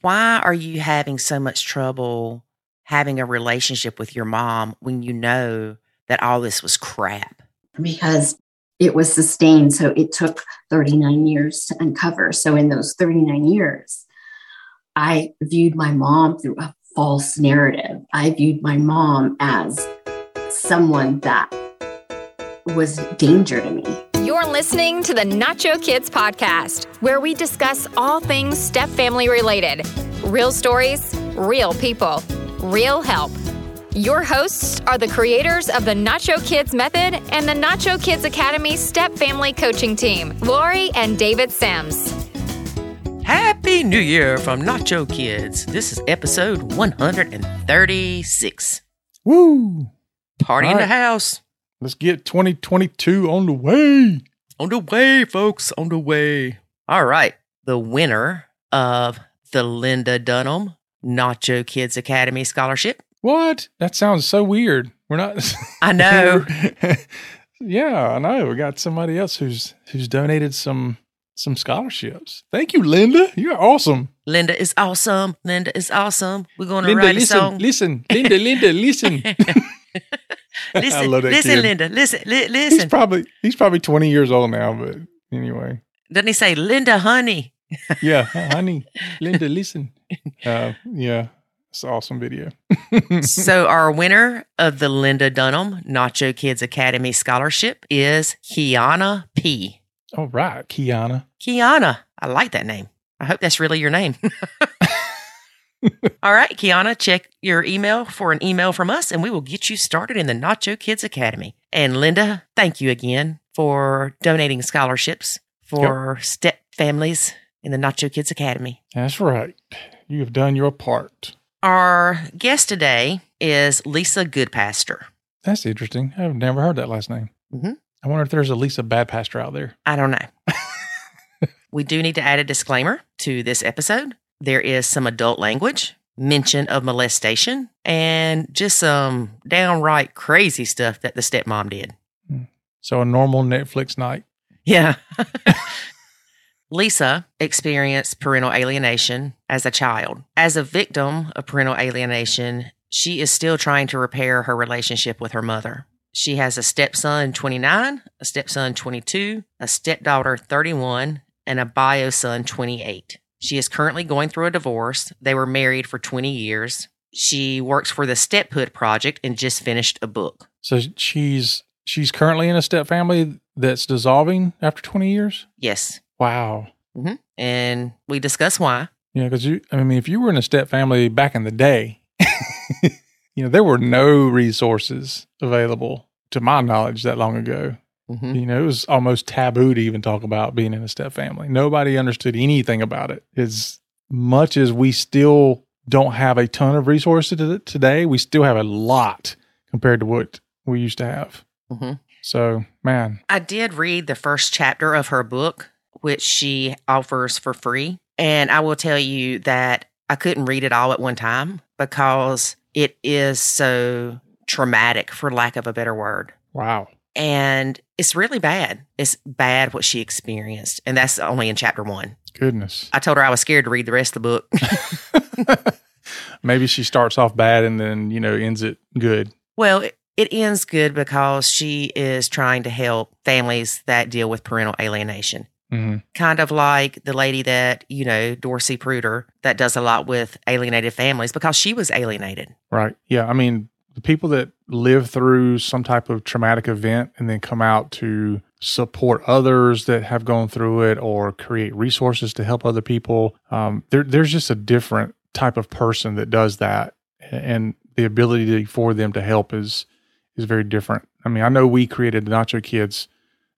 why are you having so much trouble having a relationship with your mom when you know that all this was crap? Because it was sustained. So it took 39 years to uncover. So in those 39 years, I viewed my mom through a false narrative. I viewed my mom as someone that was danger to me. You're listening to the Nacho Kids podcast, where we discuss all things step family related real stories, real people, real help. Your hosts are the creators of the Nacho Kids Method and the Nacho Kids Academy Step Family Coaching Team, Lori and David Sims. Happy New Year from Nacho Kids. This is episode 136. Woo! Party All in the house. Let's get 2022 on the way. On the way, folks, on the way. All right. The winner of the Linda Dunham Nacho Kids Academy Scholarship. What? That sounds so weird. We're not. I know. yeah, I know. We got somebody else who's who's donated some some scholarships. Thank you, Linda. You're awesome. Linda is awesome. Linda is awesome. We're going to Linda, write a listen, song. listen. Linda, Linda, listen. listen, I love that listen, kid. Linda. Listen, li- He's probably he's probably 20 years old now, but anyway. Doesn't he say, Linda, honey? Yeah, honey, Linda, listen. Uh, yeah, it's an awesome video. so our winner of the Linda Dunham Nacho Kids Academy Scholarship is Kiana P. All right, Kiana. Kiana. I like that name. I hope that's really your name. All right, Kiana, check your email for an email from us and we will get you started in the Nacho Kids Academy. And Linda, thank you again for donating scholarships for step families in the Nacho Kids Academy. That's right. You have done your part. Our guest today is Lisa Goodpaster. That's interesting. I've never heard that last name. Mhm. I wonder if there's a Lisa Badpaster out there. I don't know. we do need to add a disclaimer to this episode. There is some adult language, mention of molestation, and just some downright crazy stuff that the stepmom did. Hmm. So a normal Netflix night. Yeah. Lisa experienced parental alienation as a child. As a victim of parental alienation, she is still trying to repair her relationship with her mother. She has a stepson 29, a stepson 22, a stepdaughter 31, and a bio son 28. She is currently going through a divorce. They were married for 20 years. She works for the Stephood Project and just finished a book. So she's she's currently in a step family that's dissolving after 20 years. Yes. Wow. hmm And we discuss why. Yeah, because you. I mean, if you were in a step family back in the day, you know there were no resources available to my knowledge that long ago. Hmm You know, it was almost taboo to even talk about being in a step family. Nobody understood anything about it. As much as we still don't have a ton of resources to- today, we still have a lot compared to what we used to have. hmm So, man, I did read the first chapter of her book, which she offers for free. And I will tell you that I couldn't read it all at one time because it is so traumatic, for lack of a better word. wow. And it's really bad. It's bad what she experienced. And that's only in chapter one. Goodness. I told her I was scared to read the rest of the book. Maybe she starts off bad and then, you know, ends it good. well, it, it ends good because she is trying to help families that deal with parental alienation. hmm kind of like the lady that, you know, Dorcy Pruter, that does a lot with alienated families because she was alienated. Right. Yeah. I mean, the people that live through some type of traumatic event and then come out to support others that have gone through it or create resources to help other people, um, there, there's just a different type of person that does that. And the ability for them to help is, is very different. I mean, I know we created the Nacho Kids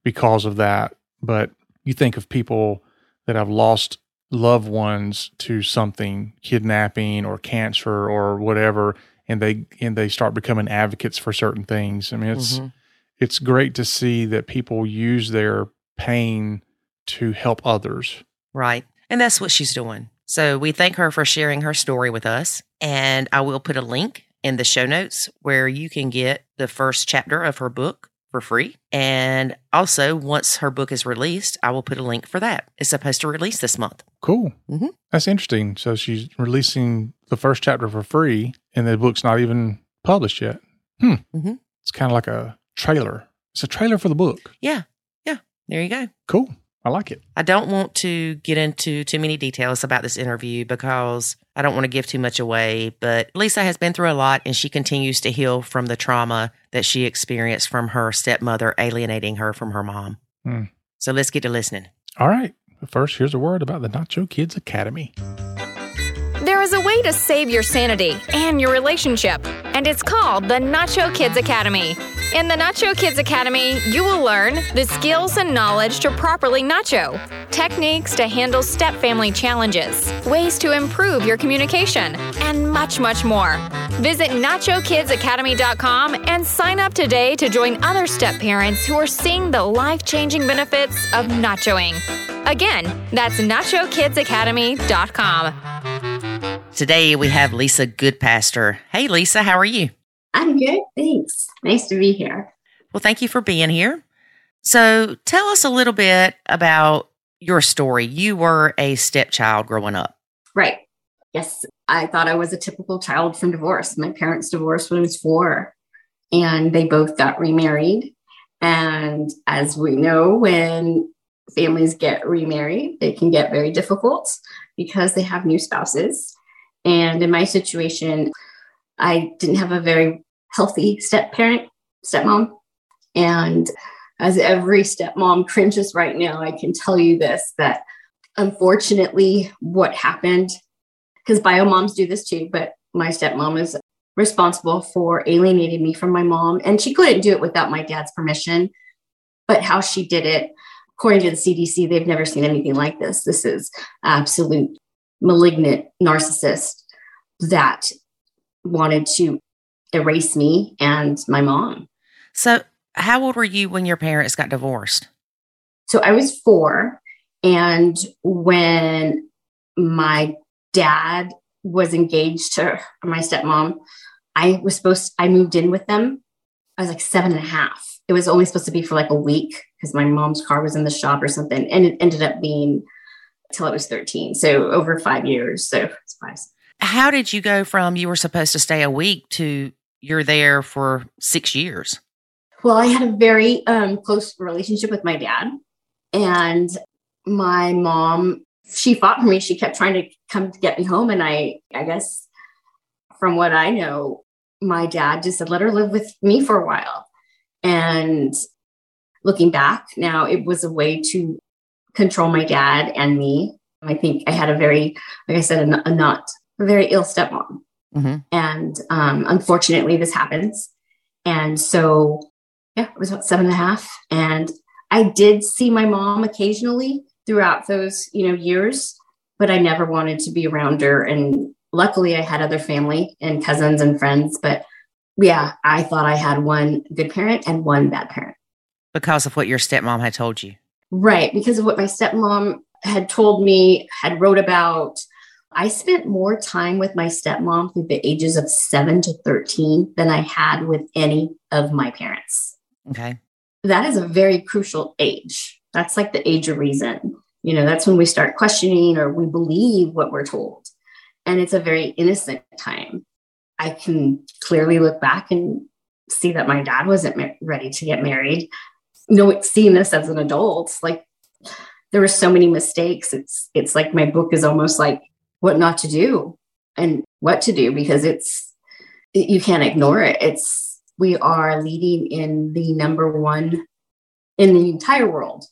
because of that, but you think of people that have lost loved ones to something, kidnapping or cancer or whatever, and they and they start becoming advocates for certain things. I mean, it's Mhm. it's great to see that people use their pain to help others. Right. And that's what she's doing. So we thank her for sharing her story with us. And I will put a link in the show notes where you can get the first chapter of her book for free. And also, once her book is released, I will put a link for that. It's supposed to release this month. Cool. Mhm. That's interesting. So she's releasing the first chapter for free, and the book's not even published yet. Hmm. Mhm. It's kind of like a trailer. It's a trailer for the book. Yeah. Yeah. There you go. Cool. I like it. I don't want to get into too many details about this interview because I don't want to give too much away. But Lisa has been through a lot and she continues to heal from the trauma that she experienced from her stepmother alienating her from her mom. Hmm. So let's get to listening. All right. First, here's a word about the Nacho Kids Academy. There is a way to save your sanity and your relationship, and it's called the Nacho Kids Academy. In the Nacho Kids Academy, you will learn the skills and knowledge to properly nacho, techniques to handle step family challenges, ways to improve your communication, and much, much more. Visit NachoKidsAcademy.com and sign up today to join other step parents who are seeing the life changing benefits of nachoing. Again, that's NachoKidsAcademy.com. Today we have Lisa Goodpaster. Hey, Lisa, how are you? I'm good. Thanks. Nice to be here. Well, thank you for being here. So tell us a little bit about your story. You were a stepchild growing up. Right. Yes. I thought I was a typical child from divorce. My parents divorced when I was four, and they both got remarried. And as we know, when families get remarried, they can get very difficult because they have new spouses. And in my situation, I didn't have a very healthy step parent, stepmom. And as every stepmom cringes right now, I can tell you this that unfortunately, what happened, because bio moms do this too, but my stepmom is responsible for alienating me from my mom. And she couldn't do it without my dad's permission. But how she did it, according to the CDC, they've never seen anything like this. This is absolute malignant narcissist that wanted to erase me and my mom. So, how old were you when your parents got divorced? So I was four. And when my dad was engaged to my stepmom, I was supposed, I moved in with them. I was like seven and a half. It was only supposed to be for like a week because my mom's car was in the shop or something. And it ended up being till I was 13. So over five years. So it's five. How did you go from you were supposed to stay a week to you're there for six years? Well, I had a very um, close relationship with my dad. And my mom, she fought for me. She kept trying to come to get me home. And I, I guess from what I know, my dad just said, let her live with me for a while. And looking back now, it was a way to control my dad and me. I think I had a very, like I said, a, a not a very ill stepmom. Mm-hmm. And um, unfortunately, this happens. And so, yeah, it was about seven and a half. And I did see my mom occasionally throughout those, you know, years, but I never wanted to be around her. And luckily, I had other family and cousins and friends. But yeah, I thought I had one good parent and one bad parent. Because of what your stepmom had told you. Right. Because of what my stepmom had told me, had wrote about. I spent more time with my stepmom through the ages of seven to 13 than I had with any of my parents. Okay. That is a very crucial age. That's like the age of reason. You know, that's when we start questioning or we believe what we're told. And it's a very innocent time. I can clearly look back and see that my dad wasn't ma- ready to get married. No, know, seeing this as an adult, like there were so many mistakes. It's it's like my book is almost like what not to do and what to do because it's you can't ignore it. It's we are leading in the number one in the entire world.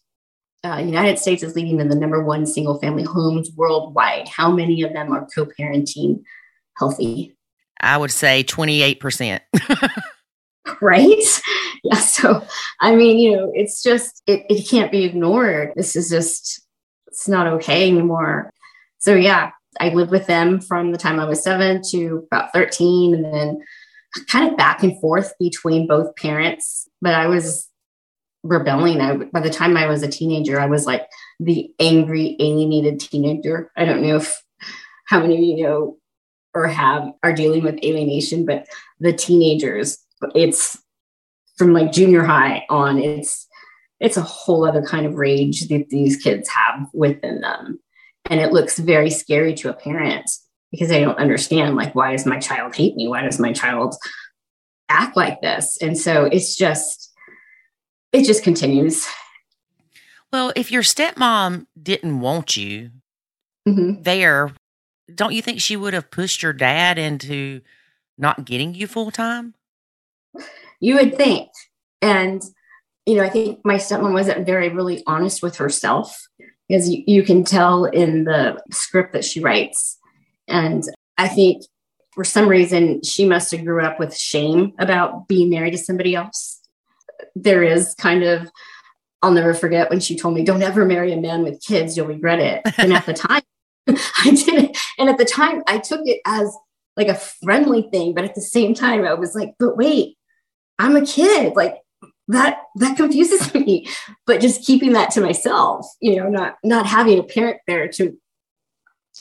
Uh, United States is leading in the number one single family homes worldwide. How many of them are co-parenting healthy? I would say 28%. right? Yeah. So, I mean, you know, it's just, it, it can't be ignored. This is just, it's not okay anymore. So, yeah, I lived with them from the time I was seven to about 13, and then kind of back and forth between both parents. But I was rebelling. I, by the time I was a teenager, I was like the angry, alienated teenager. I don't know if how many of you know or have are dealing with alienation, but the teenagers, it's from like junior high on, it's it's a whole other kind of rage that these kids have within them. And it looks very scary to a parent because they don't understand like why does my child hate me? Why does my child act like this? And so it's just it just continues. Well, if your stepmom didn't want you Mhm. there, don't you think she would have pushed your dad into not getting you full time? You would think. And, you know, I think my stepmom wasn't very really honest with herself because you, you can tell in the script that she writes. And I think for some reason she must have grew up with shame about being married to somebody else. There is kind of, I'll never forget when she told me, don't ever marry a man with kids, you'll regret it. And at the time, I did it. And at the time, I took it as like a friendly thing. But at the same time, I was like, but wait, I'm a kid. Like that that confuses me. But just keeping that to myself, you know, not not having a parent there to,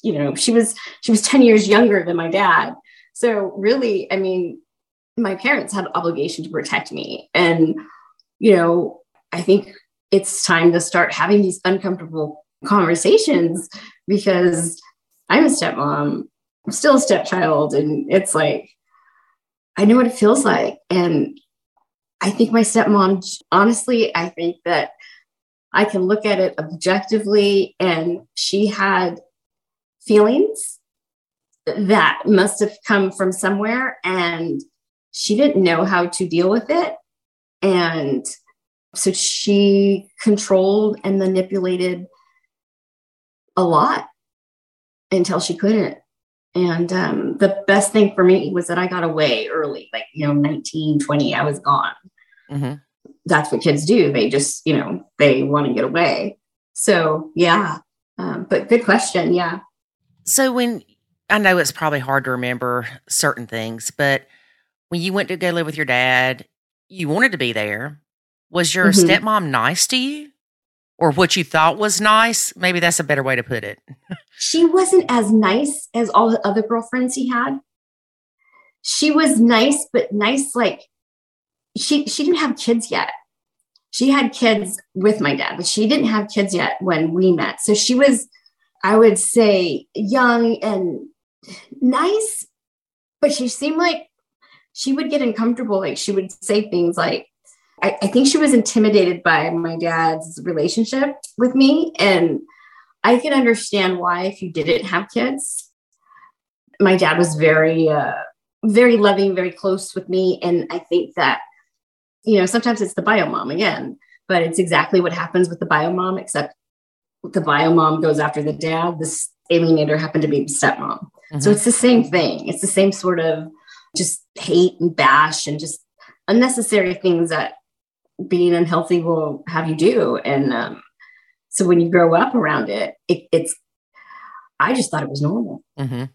you know, she was she was 10 years younger than my dad. So really, I mean, my parents had obligation to protect me. And, you know, I think it's time to start having these uncomfortable conversations because I'm a stepmom, I'm still a stepchild, and it's like I know what it feels like. And I think my stepmom, honestly, I think that I can look at it objectively, and she had feelings that must have come from somewhere, and she didn't know how to deal with it. And so she controlled and manipulated a lot until she couldn't. And um, the best thing for me was that I got away early, like, you know, 19, 20, I was gone. hmm That's what kids do. They just, you know, they want to get away. So, yeah. Um, but good question. Yeah. So when I know it's probably hard to remember certain things, but when you went to go live with your dad, you wanted to be there. Was your Mhm. stepmom nice to you? Or what you thought was nice? Maybe that's a better way to put it. She wasn't as nice as all the other girlfriends he had. She was nice, but nice like she she didn't have kids yet. She had kids with my dad, but she didn't have kids yet when we met. So she was, I would say, young and nice, but she seemed like she would get uncomfortable. Like she would say things like, I, I think she was intimidated by my dad's relationship with me. And I can understand why if you didn't have kids. My dad was very, uh, very loving, very close with me. And I think that, you know, sometimes it's the bio mom again, but it's exactly what happens with the bio mom, except the bio mom goes after the dad. This alienator happened to be the stepmom. So Mhm. it's the same thing. It's the same sort of just hate and bash and just unnecessary things that being unhealthy will have you do. And um, so when you grow up around it, it, it's, I just thought it was normal. Mhm.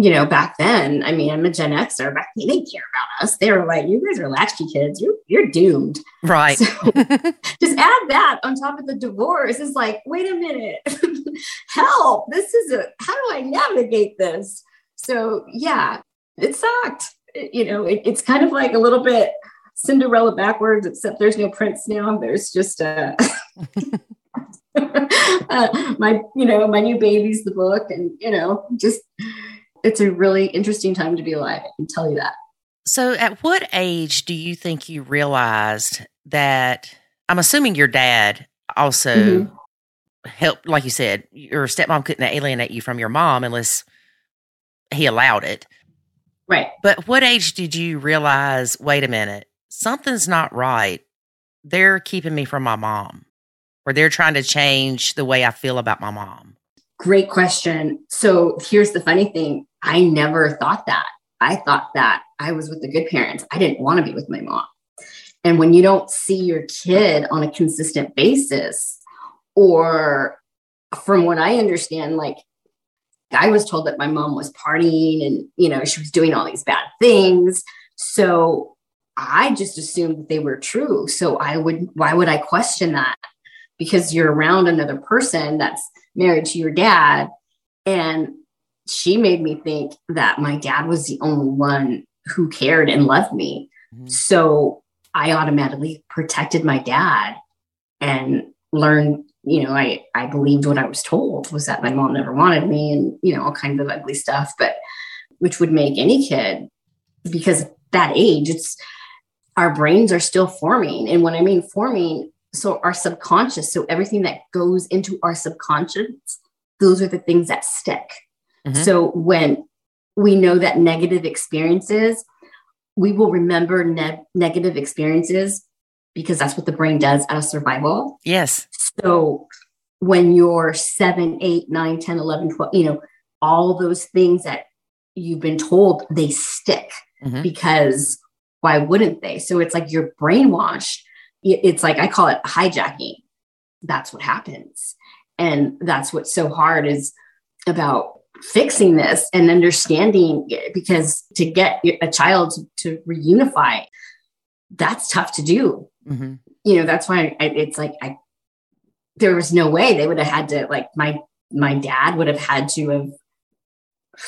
You know, back then, I mean, I'm a Gen Xer. Back then, they didn't care about us. They were like, "You guys are latchkey kids. You're you're doomed." Right. So just add that on top of the divorce. It's like, wait a minute, help! This is a how do I navigate this? So yeah, it sucked. It- you know, it, it's kind of like a little bit Cinderella backwards, except there's no prince now. There's just a uh, my you know my new baby's the book, and you know just it's a really interesting time to be alive. I can tell you that. So, at what age do you think you realized that? I'm assuming your dad also Mhm. helped, like you said, your stepmom couldn't alienate you from your mom unless he allowed it. Right. But what age did you realize, wait a minute, something's not right? They're keeping me from my mom, or they're trying to change the way I feel about my mom. Great question. So here's the funny thing I never thought that. I thought that I was with the good parents. I didn't want to be with my mom. And when you don't see your kid on a consistent basis, or from what I understand, like I was told that my mom was partying and, you know, she was doing all these bad things. So I just assumed that they were true. So I would, why would I question that? Because you're around another person that's married to your dad. And she made me think that my dad was the only one who cared and loved me. Mhm. So I automatically protected my dad and learned, you know, I, I believed what I was told was that my mom never wanted me and, you know, all kinds of ugly stuff, but which would make any kid because that age, it's our brains are still forming. And when I mean forming, so our subconscious, so everything that goes into our subconscious, those are the things that stick. Mm-hmm. So when we know that negative experiences, we will remember ne- negative experiences because that's what the brain does out of survival. Yes. So when you're seven, eight, nine, 10, 11, 12, you know, all those things that you've been told, they stick mm-hmm. because why wouldn't they? So it's like you're brainwashed. It's like I call it hijacking. That's what happens. And that's what's so hard is about fixing this and understanding it because to get a child to reunify, that's tough to do. Mm-hmm. You know, that's why I, it's like I, there was no way they would have had to like my my dad would have had to have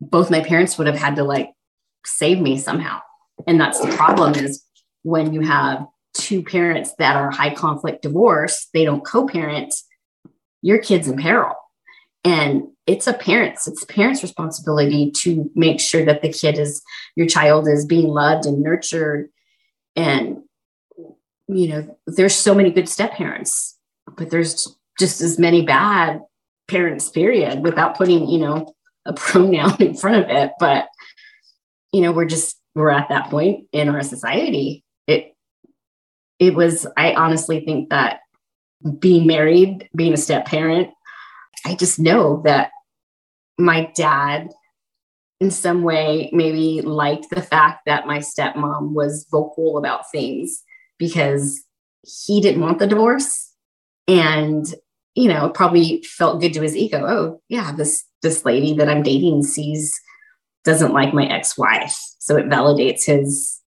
both my parents would have had to like save me somehow. And that's the problem is when you have two parents that are high conflict divorce, they don't co-parent, your kid's in peril. And it's a parent's, it's a parent's responsibility to make sure that the kid is, your child is being loved and nurtured. And, you know, there's so many good step parents, but there's just as many bad parents, period, without putting, you know, a pronoun in front of it. But, you know, we're just, we're at that point in our society. It, it was, I honestly think that being married, being a step parent, I just know that my dad, in some way, maybe liked the fact that my stepmom was vocal about things because he didn't want the divorce. And, you know, probably felt good to his ego. Oh, yeah, this this lady that I'm dating sees doesn't like my ex-wife. So it validates his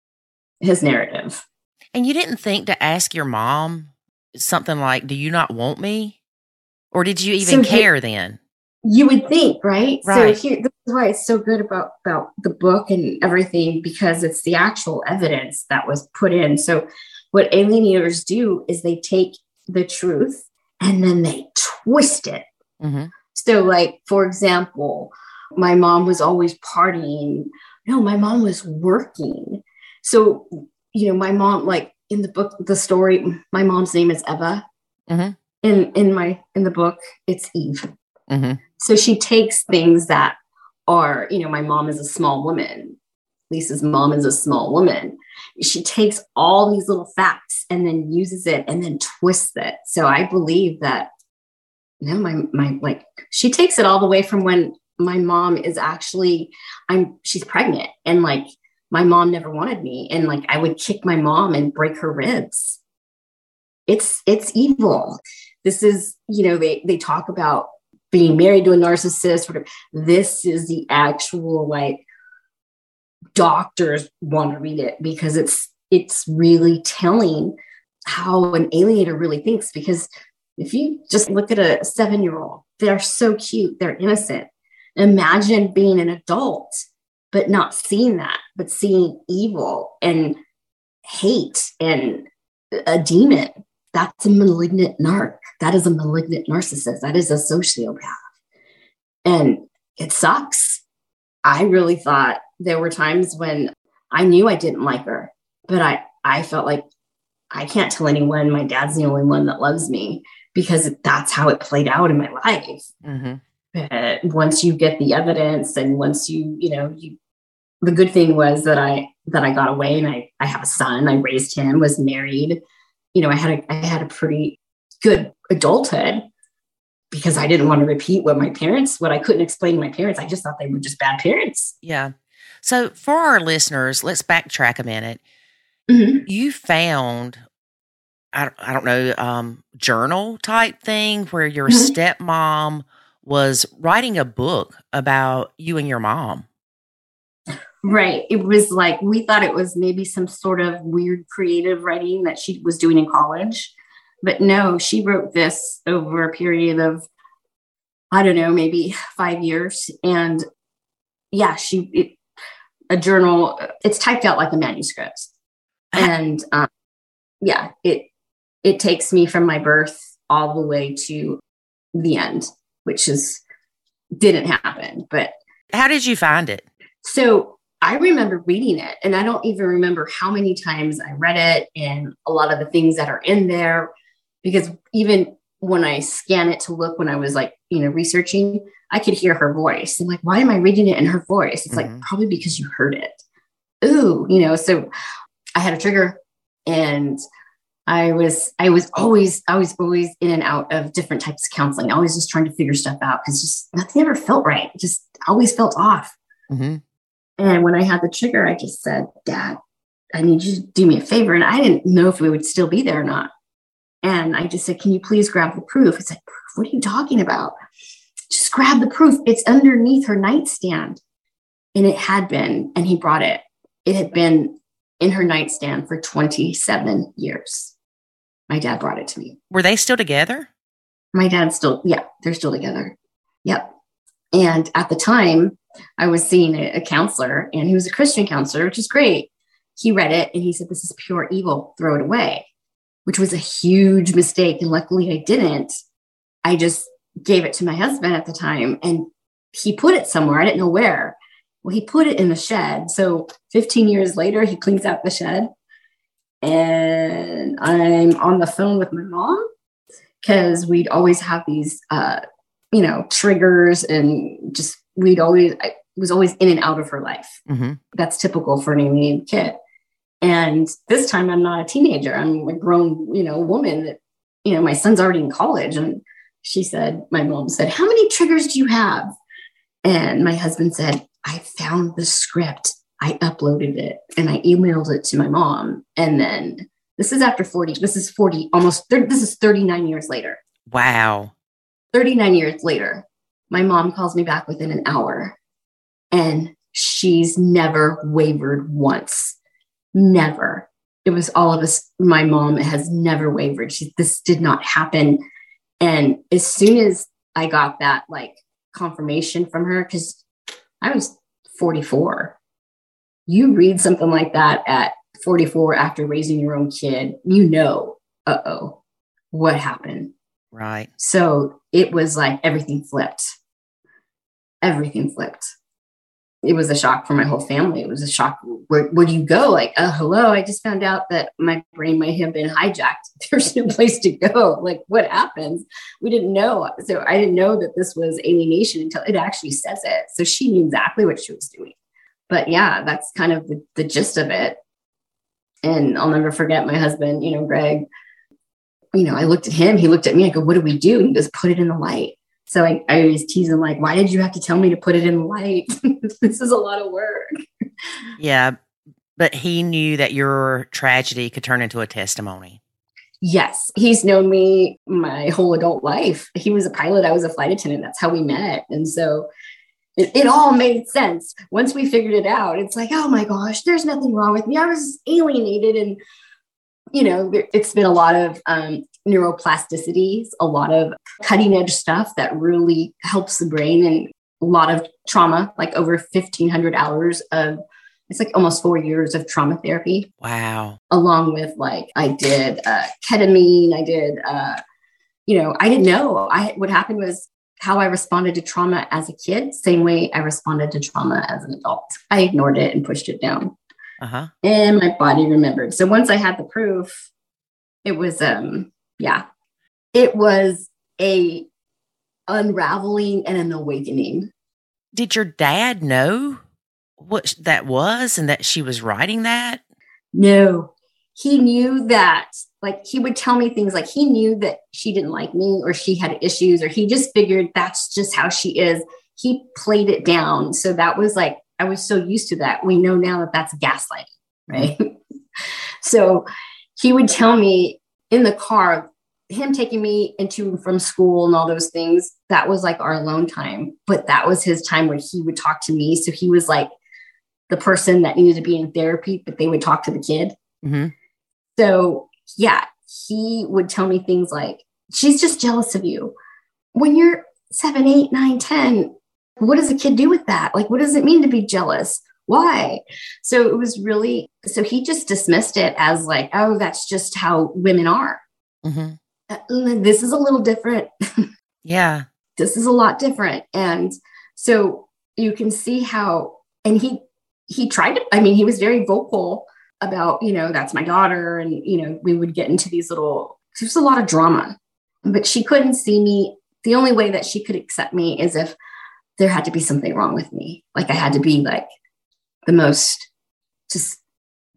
his narrative. And you didn't think to ask your mom something like, Do you not want me? Or did you even so care then? You would think, right? right. So here, this is why it's so good about about the book and everything because it's the actual evidence that was put in. So what alienators do is they take the truth and then they twist it. Mm-hmm. So, like for example, my mom was always partying. No, my mom was working. So, you know, my mom, like in the book, the story, my mom's name is Eva. Mm-hmm in in my in the book it's eve mm-hmm. so she takes things that are you know my mom is a small woman lisa's mom is a small woman she takes all these little facts and then uses it and then twists it so i believe that you know my my like she takes it all the way from when my mom is actually i'm she's pregnant and like my mom never wanted me and like i would kick my mom and break her ribs it's it's evil this is, you know, they they talk about being married to a narcissist. Whatever. This is the actual like doctors want to read it because it's it's really telling how an alienator really thinks. Because if you just look at a seven year old, they're so cute, they're innocent. Imagine being an adult, but not seeing that, but seeing evil and hate and a demon. That's a malignant narc that is a malignant narcissist. That is a sociopath. And it sucks. I really thought there were times when I knew I didn't like her, but I, I felt like I can't tell anyone my dad's the only one that loves me because that's how it played out in my life. Mm-hmm. But once you get the evidence and once you, you know, you, the good thing was that I, that I got away and I, I have a son, I raised him, was married. You know, I had a, I had a pretty good adulthood because I didn't want to repeat what my parents, what I couldn't explain to my parents. I just thought they were just bad parents. Yeah. So for our listeners, let's backtrack a minute. Mm-hmm. You found, I, I don't know, um, journal type thing where your mm-hmm. stepmom was writing a book about you and your mom. Right. It was like we thought it was maybe some sort of weird creative writing that she was doing in college. But no, she wrote this over a period of, I don't know, maybe five years. And yeah, she, it, a journal, it's typed out like a manuscript. and um, yeah, it it takes me from my birth all the way to the end, which is didn't happen. But how did you find it? So I remember reading it, and I don't even remember how many times I read it and a lot of the things that are in there. Because even when I scan it to look when I was like, you know, researching, I could hear her voice. I'm like, why am I reading it in her voice? It's mm-hmm. like, probably because you heard it. Ooh, you know, so I had a trigger and I was I was always I was always in and out of different types of counseling. Always just trying to figure stuff out because just nothing ever felt right. Just always felt off. Mm-hmm. And when I had the trigger, I just said, "Dad, I need you to do me a favor." And I didn't know if we would still be there or not. And I just said, "Can you please grab the proof?" He said, "What are you talking about?" Just grab the proof. It's underneath her nightstand, and it had been. And he brought it. It had been in her nightstand for 27 years my dad brought it to me. Were they still together? My dad's still, yeah, they're still together. Yep. And at the time, I was seeing a, a counselor, and he was a Christian counselor, which is great. He read it and he said, This is pure evil, throw it away, which was a huge mistake. And luckily, I didn't. I just gave it to my husband at the time, and he put it somewhere. I didn't know where. Well, he put it in the shed. So 15 years later, he cleans out the shed and I'm on the phone with my mom because we'd always have these, uh, you know, triggers and just we'd always, I was always in and out of her life. Mm-hmm. That's typical for an alien kid. And this time I'm not a teenager. I'm a grown, you know, woman that, you know, my son's already in college. And she said, my mom said, How many triggers do you have? And my husband said, I found the script I uploaded it and I emailed it to my mom. And then this is after 40, this is 40, almost 30, this is 39 years later. Wow. 39 years later, my mom calls me back within an hour and she's never wavered once. Never. It was all of us. My mom has never wavered. She, this did not happen. And as soon as I got that like confirmation from her, because I was 44 you read something like that at 44 after raising your own kid, you know, uh oh, what happened? Right. So it was like everything flipped. Everything flipped. It was a shock for my whole family. It was a shock. Where, where do you go? Like, oh, hello, I just found out that my brain might have been hijacked. There's no place to go. Like, what happens? We didn't know. So I didn't know that this was alienation until it actually says it. So she knew exactly what she was doing but yeah, that's kind of the, the gist of it. And I'll never forget my husband, you know, Greg. You know, I looked at him, he looked at me, I go, What do we do? And he goes, Put it in the light. So I, I always tease him, like, Why did you have to tell me to put it in the light? this is a lot of work. Yeah. But he knew that your tragedy could turn into a testimony. Yes, he's known me my whole adult life. He was a pilot, I was a flight attendant. That's how we met. And so it, it, all made sense. Once we figured it out it's like oh my gosh there's nothing wrong with me. I was alienated and you know it's been a lot of um, neuroplasticities a lot of cutting edge stuff that really helps the brain and a lot of trauma like over 1500 hours of it's like almost four years of trauma therapy. Wow. Along with like i did uh, ketamine i did uh, you know i didn't know. I what happened was how I responded to trauma as a kid, same way I responded to trauma as an adult. I ignored it and pushed it down. Uh-huh. And my body remembered. So once I had the proof, it was um yeah. It was a unraveling and an awakening. Did your dad know what that was and that she was writing that? No. He knew that like he would tell me things like he knew that she didn't like me or she had issues or he just figured that's just how she is. He played it down. So that was like i was so used to that. We know now that that's gaslighting right? So he would tell me in the car him taking me into from school and all those things that was like our alone time. But that was his time where he would talk to me. So he was like the person that needed to be in therapy but they would talk to the kid. Mm-hmm. So yeah, he would tell me things like, she's just jealous of you. When you're seven, eight, nine, 10, what does a kid do with that? Like, what does it mean to be jealous? why? So it was really, so he just dismissed it as like, oh, that's just how women are. Mhm. Uh, This is a little different. Yeah. this is a lot different. And so you can see how, and he, he tried to, I mean, he was very vocal about, you know, that's my daughter. And, you know, we would get into these little, there's a lot of drama, but she couldn't see me. The only way that she could accept me is if there had to be something wrong with me. Like I had to be like the most just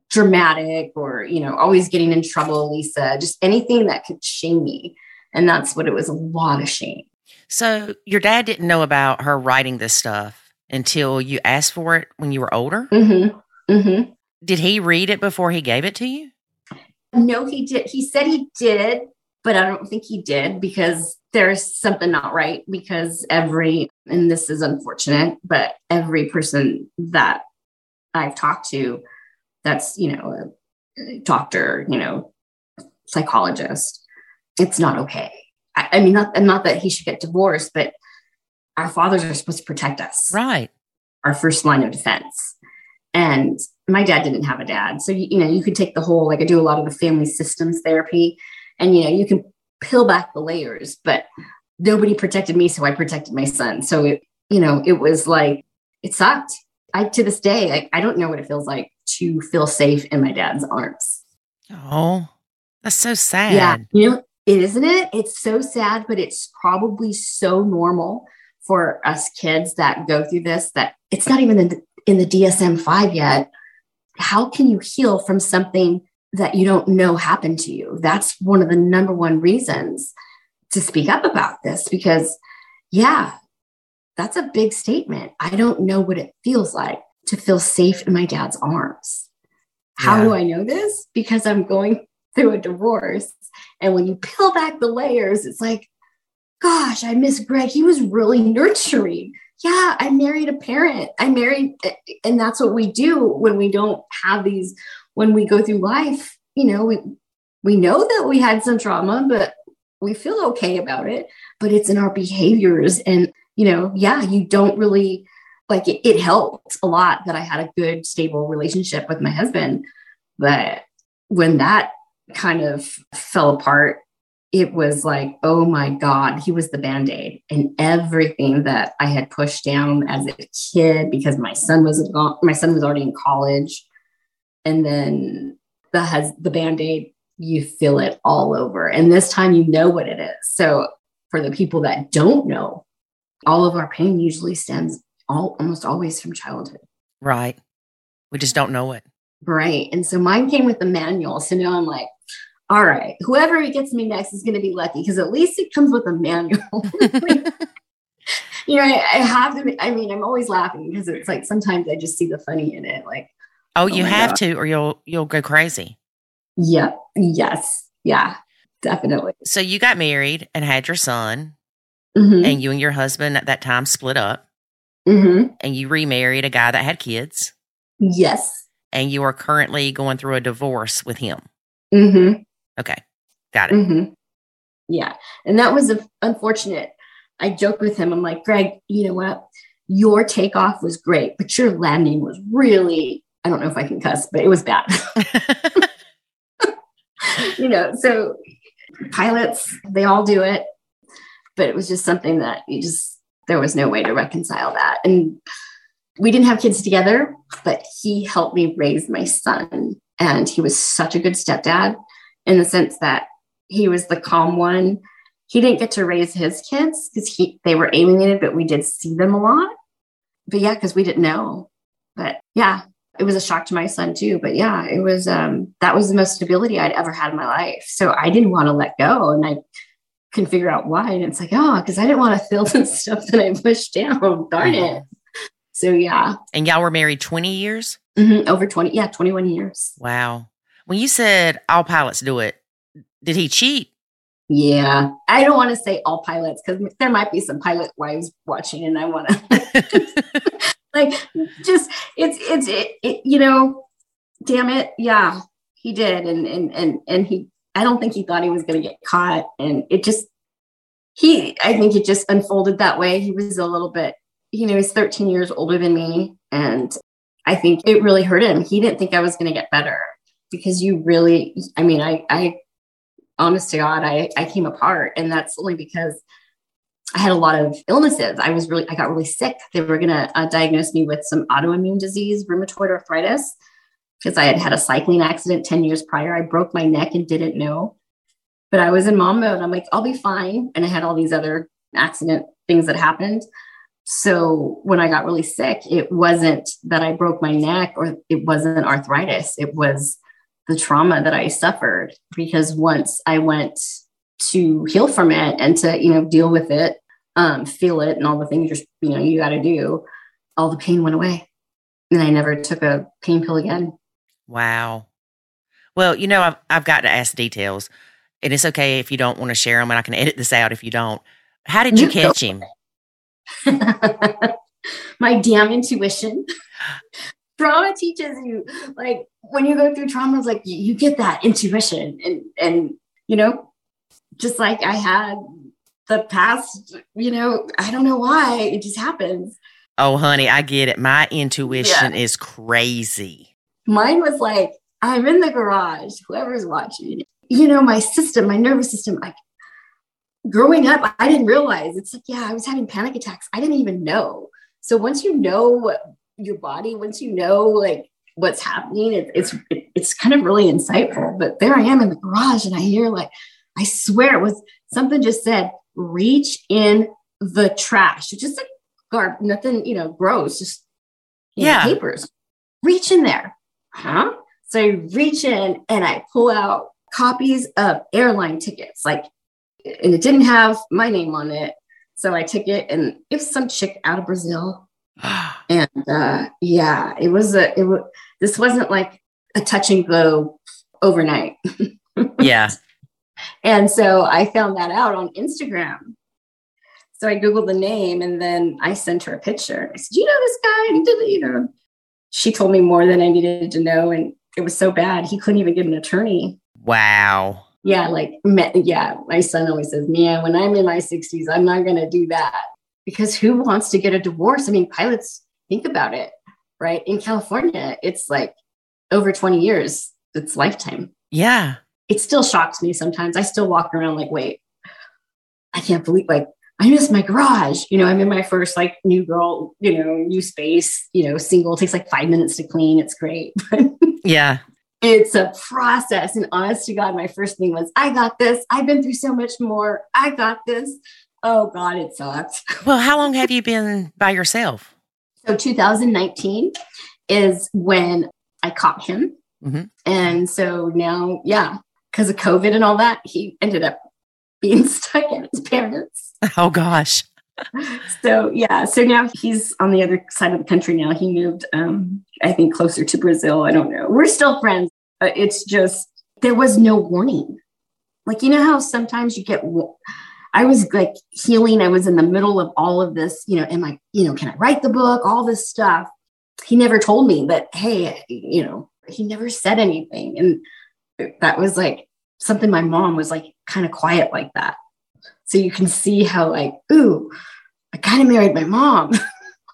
dramatic or, you know, always getting in trouble, Lisa, just anything that could shame me. And that's what it was a lot of shame. So your dad didn't know about her writing this stuff until you asked for it when you were older. Mm-hmm. Mm-hmm. Did he read it before he gave it to you? No, he did. He said he did, but I don't think he did because there's something not right. Because every, and this is unfortunate, but every person that I've talked to that's, you know, a doctor, you know, psychologist, it's not okay. I, I mean, not, and not that he should get divorced, but our fathers are supposed to protect us Right. our first line of defense. And my dad didn't have a dad. So, you, you know, you could take the whole, like I do a lot of the family systems therapy, and, you know, you can peel back the layers, but nobody protected me. So I protected my son. So, it, you know, it was like, it sucked. I, to this day, like, I don't know what it feels like to feel safe in my dad's arms. Oh, that's so sad. Yeah. You know, it isn't it? It's so sad, but it's probably so normal for us kids that go through this that it's not even in the, in the DSM 5 yet. How can you heal from something that you don't know happened to you? That's one of the number one reasons to speak up about this because, yeah, that's a big statement. I don't know what it feels like to feel safe in my dad's arms. How Yeah. do I know this? Because I'm going through a divorce. And when you peel back the layers, it's like, gosh, I miss Greg. He was really nurturing. Yeah, I married a parent. I married, and that's what we do when we don't have these, when we go through life. You know, we we know that we had some trauma, but we feel okay about it. But it's in our behaviors, and you know, yeah, you don't really like it. It helped a lot that I had a good, stable relationship with my husband, but when that kind of fell apart, it was like, oh my God, he was the band aid. And everything that I had pushed down as a kid because my son was gone, my son was already in college. And then the has the band aid, you feel it all over. And this time you know what it is. So for the people that don't know, all of our pain usually stems all almost always from childhood. Right. We just don't know it. Right. And so mine came with the manual. So now I'm like, all right, whoever gets me next is going to be lucky because at least it comes with a manual. you know, I, I have to, I mean, I'm always laughing because it's like sometimes I just see the funny in it. Like, Oh, Oh you have God. to, or you'll you'll go crazy. yeah, yes, yeah, definitely. So you got married and had your son, hmm and you and your husband at that time split up, hmm and you remarried a guy that had kids, Yes. and you are currently going through a divorce with him. hmm Okay, got it. hmm Yeah. And that was unfortunate. I joke with him. I'm like, Greg, you know what? Your takeoff was great, but your landing was really, I don't know if I can cuss, but it was bad. you know, so pilots, they all do it. But it was just something that you just, there was no way to reconcile that. And we didn't have kids together, but he helped me raise my son. And he was such a good stepdad in the sense that he was the calm one. He didn't get to raise his kids because he they were alienated, but we did see them a lot. But yeah, because we didn't know. But yeah, it was a shock to my son too. But yeah, it was um that was the most stability I'd ever had in my life. So I didn't want to let go. And I couldn't figure out why. And it's like, oh, because I didn't want to feel the stuff that I pushed down. Darn it. So yeah. and y'all were married 20 years? Mhm, Over 20, yeah, 21 years. Wow. When you said all pilots do it, did he cheat? Yeah. I don't want to say all pilots because there might be some pilot wives watching and I want to like just it's it's it, it you know damn it yeah he did and and and and he i don't think he thought he was going to get caught and it just he i think it just unfolded that way he was a little bit you know he's 13 years older than me and I think it really hurt him. He didn't think I was going to get better because you really, I mean, I, I, honest to God, I, I came apart. And that's only because I had a lot of illnesses. I was really, I got really sick. They were going to uh, diagnose me with some autoimmune disease, rheumatoid arthritis, because I had had a cycling accident 10 years prior. I broke my neck and didn't know. But I was in mom mode. I'm like, I'll be fine. And I had all these other accident things that happened. So when I got really sick, it wasn't that I broke my neck or it wasn't arthritis. It was the trauma that I suffered because once I went to heal from it and to, you know, deal with it, um, feel it and all the things you're, you know, you got to do, all the pain went away. And I never took a pain pill again. Wow. Well, you know, I've, I've got to ask details and it's okay if you don't want to share them and I can edit this out if you don't. How did you, you catch him? my damn intuition. trauma teaches you like when you go through traumas like you, you get that intuition and and you know, just like I had the past, you know, I don't know why it just happens. Oh, honey, I get it. My intuition yeah. is crazy. Mine was like, I'm in the garage, whoever's watching. You know, my system, my nervous system, like growing up, I didn't realize it's like, yeah, I was having panic attacks. I didn't even know. So once you know your body, once you know like what's happening, it, it's it, it's kind of really insightful. But there I am in the garage, and I hear like, I swear it was something just said, reach in the trash. Just like garb, nothing, you know, gross, just yeah, know, papers. Reach in there, huh? So I reach in and I pull out copies of airline tickets, like and it didn't have my name on it. So I took it and it was some chick out of Brazil. And uh, yeah, it was a, it was, this wasn't like a touch and go overnight. yeah. And so I found that out on Instagram. So I Googled the name and then I sent her a picture. I said, you know this guy? And did you know? She told me more than I needed to know. And it was so bad. He couldn't even get an attorney. Wow yeah, like, yeah, my son always says, man, when I'm in my 60s, I'm not going to do that. Because who wants to get a divorce? I mean, pilots think about it, right? In California, it's like over 20 years, it's lifetime. Yeah. It still shocks me sometimes. I still walk around like, wait, I can't believe, like, I miss my garage. You know, I'm in my first like new girl, you know, new space, you know, single. It takes like five minutes to clean. It's great. yeah it's a process. And honest to God, my first thing was, I got this. I've been through so much more. I got this. Oh God, it sucks. Well, how long have you been by yourself? So 2019 is when I caught him. Mm-hmm. And so now, yeah, because of COVID and all that, he ended up being stuck at his parents. Oh gosh. so yeah, so now he's on the other side of the country now. He moved, um, I think, closer to Brazil. I don't know. We're still friends. But it's just there was no warning. Like you know how sometimes you get. I was like healing. I was in the middle of all of this. You know, and like, You know, can I write the book? All this stuff. He never told me that. Hey, you know, he never said anything, and that was like something my mom was like kind of quiet like that so you can see how like, ooh, I kind of married my mom.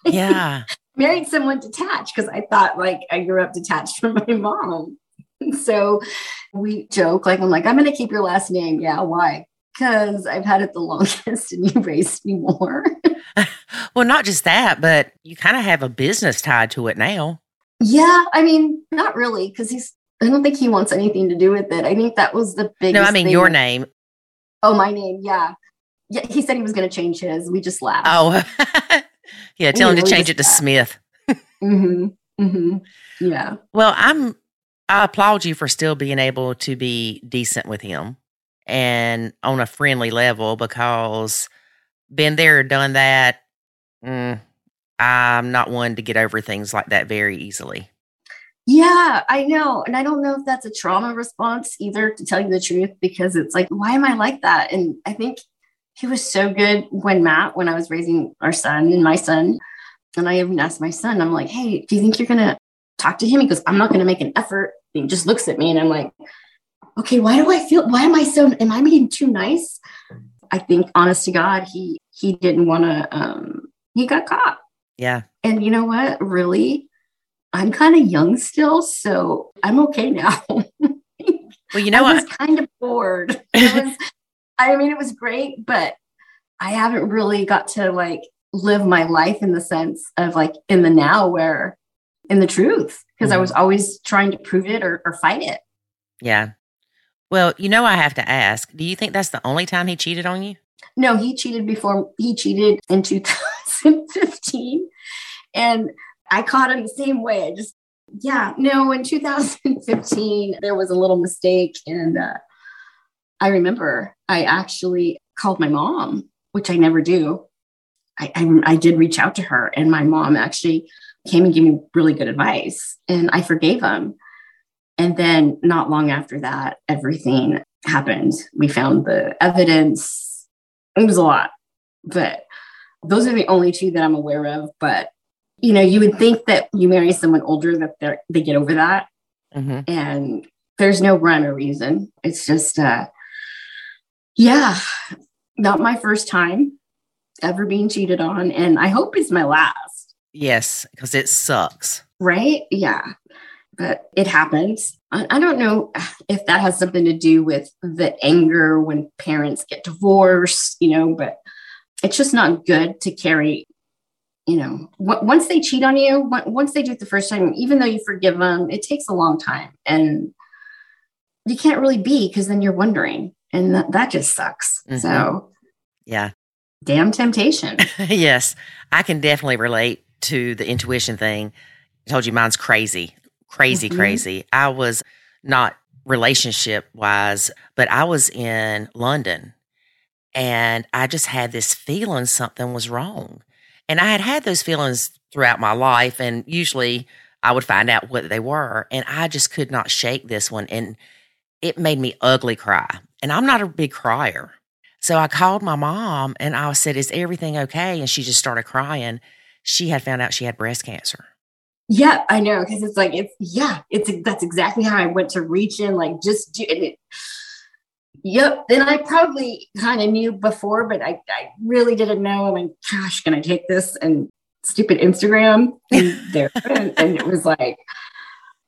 Yeah. married someone detached because I thought like I grew up detached from my mom. so we joke like I'm like, I'm gonna keep your last name. Yeah, why? Because I've had it the longest and you raised me more. well, not just that, but you kind of have a business tied to it now. Yeah, I mean, not really, because he's I don't think he wants anything to do with it. I think that was the biggest. No, I mean your name. Oh, my name. Yeah. Yeah. He said he was going to change his. We just laughed. Oh, yeah. Tell him to change it to laughed. Smith. mm-hmm. Mm-hmm. Yeah. Well, I'm, I applaud you for still being able to be decent with him and on a friendly level because been there, done that. Mm, I'm not one to get over things like that very easily. Yeah, I know. And I don't know if that's a trauma response either, to tell you the truth, because it's like, why am I like that? And I think he was so good when Matt, when I was raising our son and my son, and I even asked my son, I'm like, hey, do you think you're going to talk to him? He goes, I'm not going to make an effort. He just looks at me and I'm like, okay, why do I feel, why am I so, am I being too nice? I think, honest to God, he, he didn't want to, um, he got caught. Yeah. And you know what? Really, I'm kind of young still, so I'm okay now. well, you know, I was kind of bored. Was, I mean, it was great, but I haven't really got to like live my life in the sense of like in the now where in the truth because mm-hmm. I was always trying to prove it or, or fight it. Yeah. Well, you know, I have to ask do you think that's the only time he cheated on you? No, he cheated before. He cheated in 2015. And I caught him the same way. I just, yeah, no, in 2015, there was a little mistake. And uh, I remember I actually called my mom, which I never do. I, I, I did reach out to her, and my mom actually came and gave me really good advice, and I forgave him. And then, not long after that, everything happened. We found the evidence. It was a lot, but those are the only two that I'm aware of. But you know, you would think that you marry someone older that they they get over that, mm-hmm. and there's no rhyme or reason. It's just, uh, yeah, not my first time ever being cheated on, and I hope it's my last. Yes, because it sucks. Right? Yeah. But it happens. I, don't know if that has something to do with the anger when parents get divorced, you know, but it's just not good to carry you know once they cheat on you once they do it the first time even though you forgive them it takes a long time and you can't really be because then you're wondering and that, that just sucks. Mm-hmm. so yeah. damn temptation. Yes. I can definitely relate to the intuition thing. I told you mine's crazy crazy mm-hmm. crazy i was not relationship wise but i was in london and I just had this feeling something was wrong. And I had had those feelings throughout my life, and usually I would find out what they were. And I just could not shake this one. And it made me ugly cry. And I'm not a big crier. So I called my mom and I said, Is everything okay? And she just started crying. She had found out she had breast cancer. Yeah, I know. Cause it's like, it's, yeah, it's, that's exactly how I went to reach in, like, just do it Yep. And I probably kind of knew before, but I, I really didn't know. I mean, gosh, can I take this and stupid Instagram and there? and, and it was like,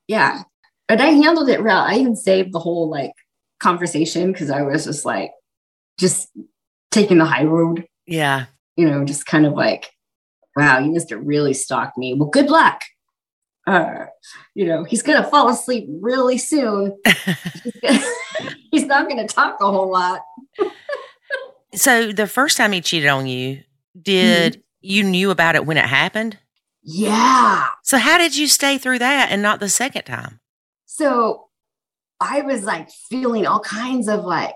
yeah. But I handled it well. I even saved the whole like conversation because I was just like, just taking the high road. Yeah. You know, just kind of like, wow, you must have really stalked me. Well, good luck. Uh, you know, he's going to fall asleep really soon. he's not going to talk a whole lot. so the first time he cheated on you, did mm-hmm. you knew about it when it happened? Yeah. So how did you stay through that and not the second time? So I was like feeling all kinds of like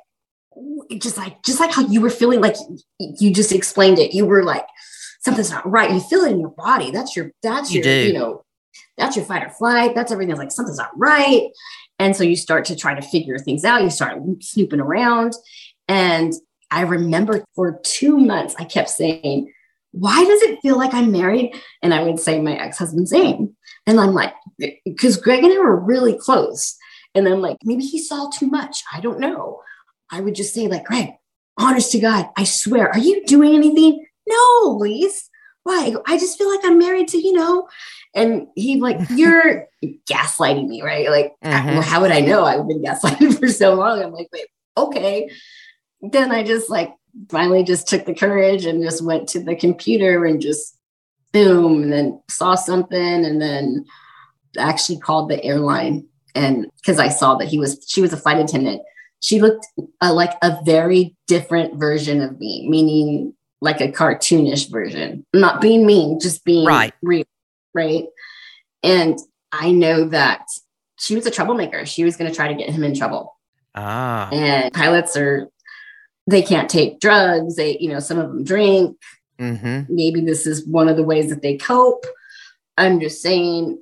just like just like how you were feeling like you just explained it. You were like something's not right. You feel it in your body. That's your that's you your do. you know that's your fight or flight. That's everything. Like something's not right. And so you start to try to figure things out. You start snooping around. And I remember for two months, I kept saying, why does it feel like I'm married? And I would say my ex-husband's name. And I'm like, because Greg and I were really close. And I'm like, maybe he saw too much. I don't know. I would just say, like, Greg, honest to God, I swear, are you doing anything? No, Lise. Why? I, just feel like I'm married to, you know, and he like, you're gaslighting me, right? Like, mm-hmm. well, how would I know? I've been gaslighted for so long. I'm like, wait, okay. Then I just like finally just took the courage and just went to the computer and just boom, and then saw something and then actually called the airline. And because I saw that he was, she was a flight attendant. She looked uh, like a very different version of me, meaning like a cartoonish version, not being mean, just being right. real right? And I know that she was a troublemaker. She was going to try to get him in trouble. Ah. And pilots are, they can't take drugs. They, you know, some of them drink. Mm-hmm. Maybe this is one of the ways that they cope. I'm just saying,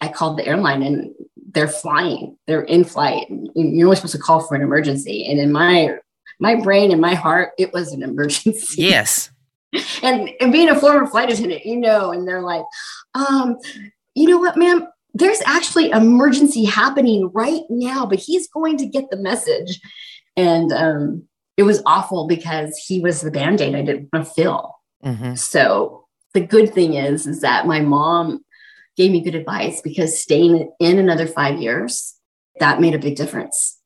I called the airline and they're flying. They're in flight. You're only supposed to call for an emergency. And in my my brain and my heart, it was an emergency. Yes. and, and being a former flight attendant, you know, and they're like, um, you know what, ma'am? There's actually emergency happening right now, but he's going to get the message. And um, it was awful because he was the band-aid I didn't want to fill. Mm-hmm. So the good thing is, is that my mom gave me good advice because staying in another five years, that made a big difference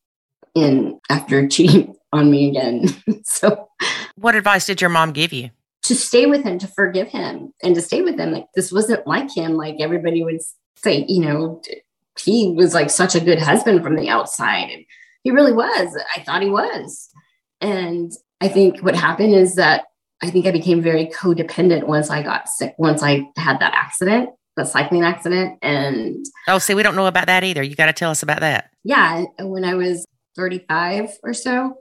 in after cheating on me again. so, what advice did your mom give you? To stay with him, to forgive him, and to stay with him. Like, this wasn't like him. Like, everybody would say, you know, he was like such a good husband from the outside. And he really was. I thought he was. And I think what happened is that I think I became very codependent once I got sick, once I had that accident, the cycling accident. And oh, see, we don't know about that either. You got to tell us about that. Yeah. When I was 35 or so,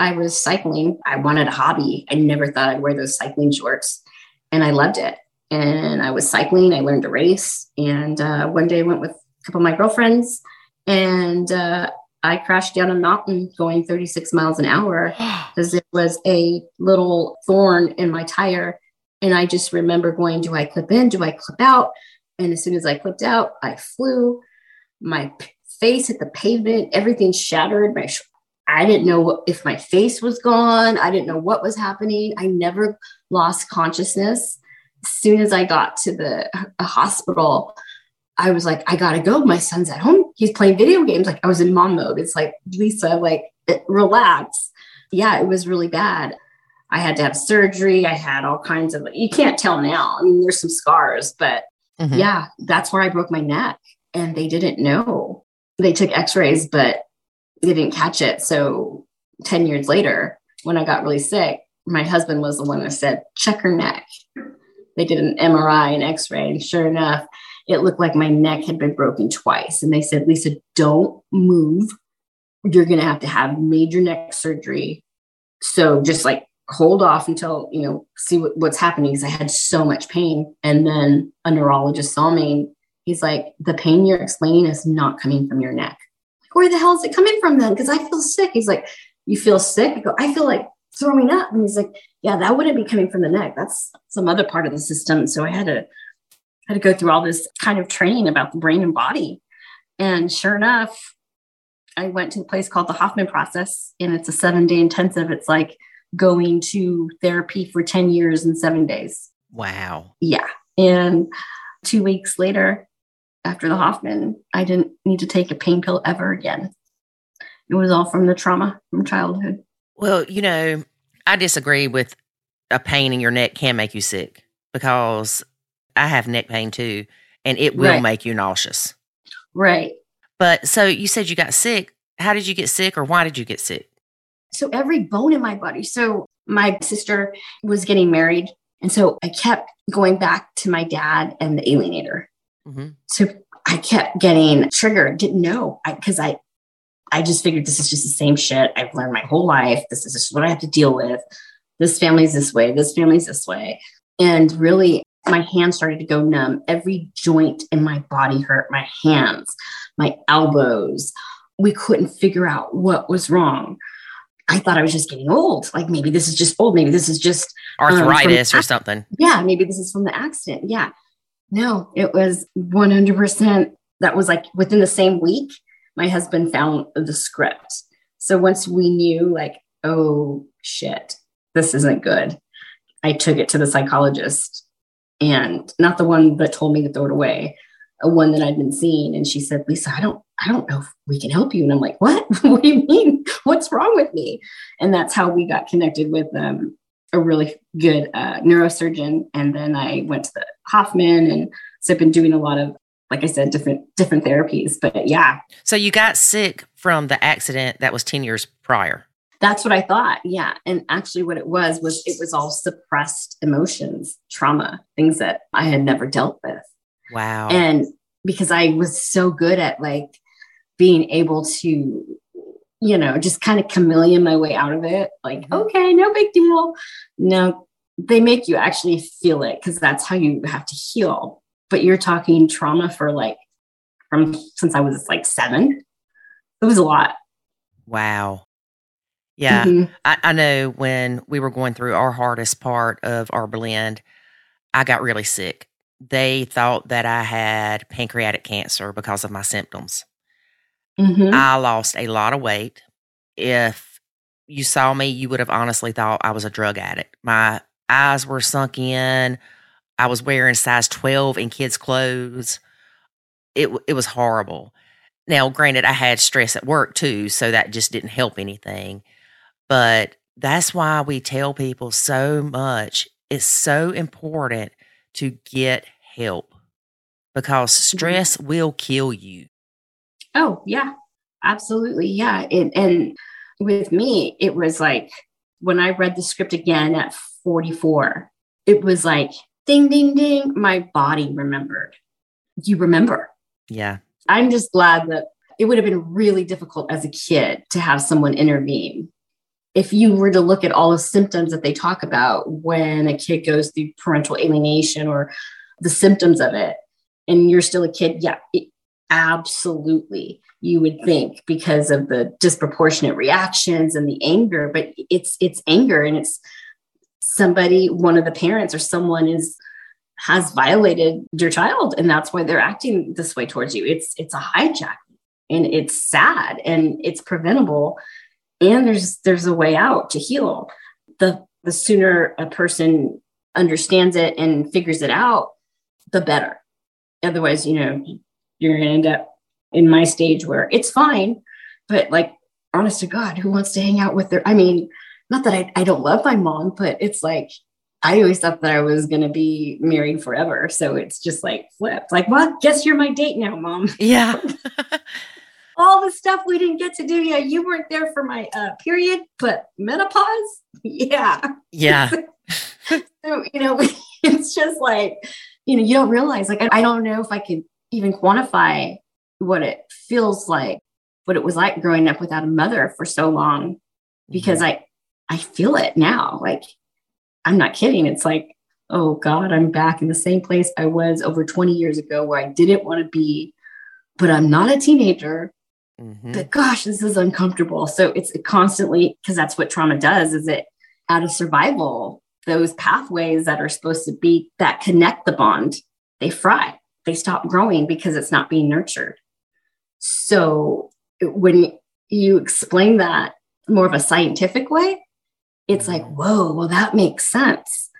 I was cycling. I wanted a hobby. I never thought I'd wear those cycling shorts, and I loved it. And I was cycling. I learned to race. And uh, one day I went with a couple of my girlfriends, and uh, I crashed down a mountain going 36 miles an hour because there was a little thorn in my tire. And I just remember going, Do I clip in? Do I clip out? And as soon as I clipped out, I flew. My face hit the pavement, everything shattered. My sh- I didn't know if my face was gone. I didn't know what was happening. I never lost consciousness. As soon as I got to the hospital, I was like, I gotta go. My son's at home. He's playing video games. Like I was in mom mode. It's like, Lisa, like relax. Yeah, it was really bad. I had to have surgery. I had all kinds of, you can't tell now. I mean, there's some scars, but mm-hmm. yeah, that's where I broke my neck and they didn't know. They took x rays, but didn't catch it. So 10 years later, when I got really sick, my husband was the one that said, check her neck. They did an MRI and x ray. And sure enough, it looked like my neck had been broken twice. And they said, Lisa, don't move. You're going to have to have major neck surgery. So just like hold off until, you know, see what, what's happening. Because I had so much pain. And then a neurologist saw me. He's like, the pain you're explaining is not coming from your neck. Where the hell is it coming from then? Because I feel sick. He's like, you feel sick? I go, I feel like throwing up. And he's like, yeah, that wouldn't be coming from the neck. That's some other part of the system. So I had to had to go through all this kind of training about the brain and body. And sure enough, I went to a place called the Hoffman process, and it's a seven day intensive. It's like going to therapy for 10 years in seven days. Wow. Yeah. And two weeks later, after the Hoffman, I didn't need to take a pain pill ever again. It was all from the trauma from childhood. Well, you know, I disagree with a pain in your neck can make you sick because I have neck pain too, and it will right. make you nauseous. Right. But so you said you got sick. How did you get sick, or why did you get sick? So every bone in my body. So my sister was getting married, and so I kept going back to my dad and the alienator. Mm-hmm. So I kept getting triggered. Didn't know because I, I, I just figured this is just the same shit I've learned my whole life. This is just what I have to deal with. This family's this way. This family's this way. And really, my hands started to go numb. Every joint in my body hurt my hands, my elbows. We couldn't figure out what was wrong. I thought I was just getting old. Like maybe this is just old. Maybe this is just um, arthritis um, or something. Yeah, maybe this is from the accident. Yeah. No, it was 100%. That was like within the same week, my husband found the script. So once we knew, like, oh shit, this isn't good, I took it to the psychologist and not the one that told me to throw it away, a one that I'd been seeing. And she said, Lisa, I don't, I don't know if we can help you. And I'm like, what? what do you mean? What's wrong with me? And that's how we got connected with um, a really good uh, neurosurgeon. And then I went to the Hoffman, and so I've been doing a lot of, like I said, different different therapies. But yeah. So you got sick from the accident that was ten years prior. That's what I thought. Yeah. And actually, what it was, was it was all suppressed emotions, trauma, things that I had never dealt with. Wow. And because I was so good at like being able to, you know, just kind of chameleon my way out of it. Like, mm-hmm. okay, no big deal. No, they make you actually feel it because that's how you have to heal. But you're talking trauma for like from since I was like seven. It was a lot. Wow. Yeah. Mm-hmm. I, I, know when we were going through our hardest part of our blend, I got really sick. They thought that I had pancreatic cancer because of my symptoms. Mm-hmm. I lost a lot of weight. If you saw me, you would have honestly thought I was a drug addict. My eyes were sunk in. I was wearing size 12 in kids' clothes. it it was horrible. Now, granted, I had stress at work too, so that just didn't help anything. But that's why we tell people so much. It's so important to get help because Mm-hmm. stress will kill you. Oh, yeah, absolutely. Yeah. And, and with me, it was like when I read the script again at 44, it was like ding, ding, ding. My body remembered. You remember. Yeah. I'm just glad that it would have been really difficult as a kid to have someone intervene. If you were to look at all the symptoms that they talk about when a kid goes through parental alienation or the symptoms of it, and you're still a kid, yeah, it, absolutely, you would think because of the disproportionate reactions and the anger. But it's it's anger, and it's somebody, one of the parents or someone is has violated your child and that's why they're acting this way towards you it's it's a hijack and it's sad and it's preventable and there's there's a way out to heal the the sooner a person understands it and figures it out the better otherwise you know you're going to end up in my stage where it's fine but like honest to god who wants to hang out with their i mean not that i, I don't love my mom but it's like I always thought that I was going to be married forever. So it's just like flipped. Like, well, guess you're my date now, mom. Yeah. All the stuff we didn't get to do. Yeah, you weren't there for my uh, period, but menopause. Yeah. yeah. So, you know, it's just like, you know, you don't realize, like, I, I don't know if I could even quantify what it feels like, what it was like growing up without a mother for so long, because I, I feel it now. Like, I'm not kidding. It's like, oh God, I'm back in the same place I was over 20 years ago where I didn't want to be, but I'm not a teenager. Mhm. But gosh, this is uncomfortable. So it's constantly because that's what trauma does, is it out of survival, those pathways that are supposed to be that connect the bond, they fry. They stop growing because it's not being nurtured. So when you explain that more of a scientific way, it's like, whoa, well, that makes sense.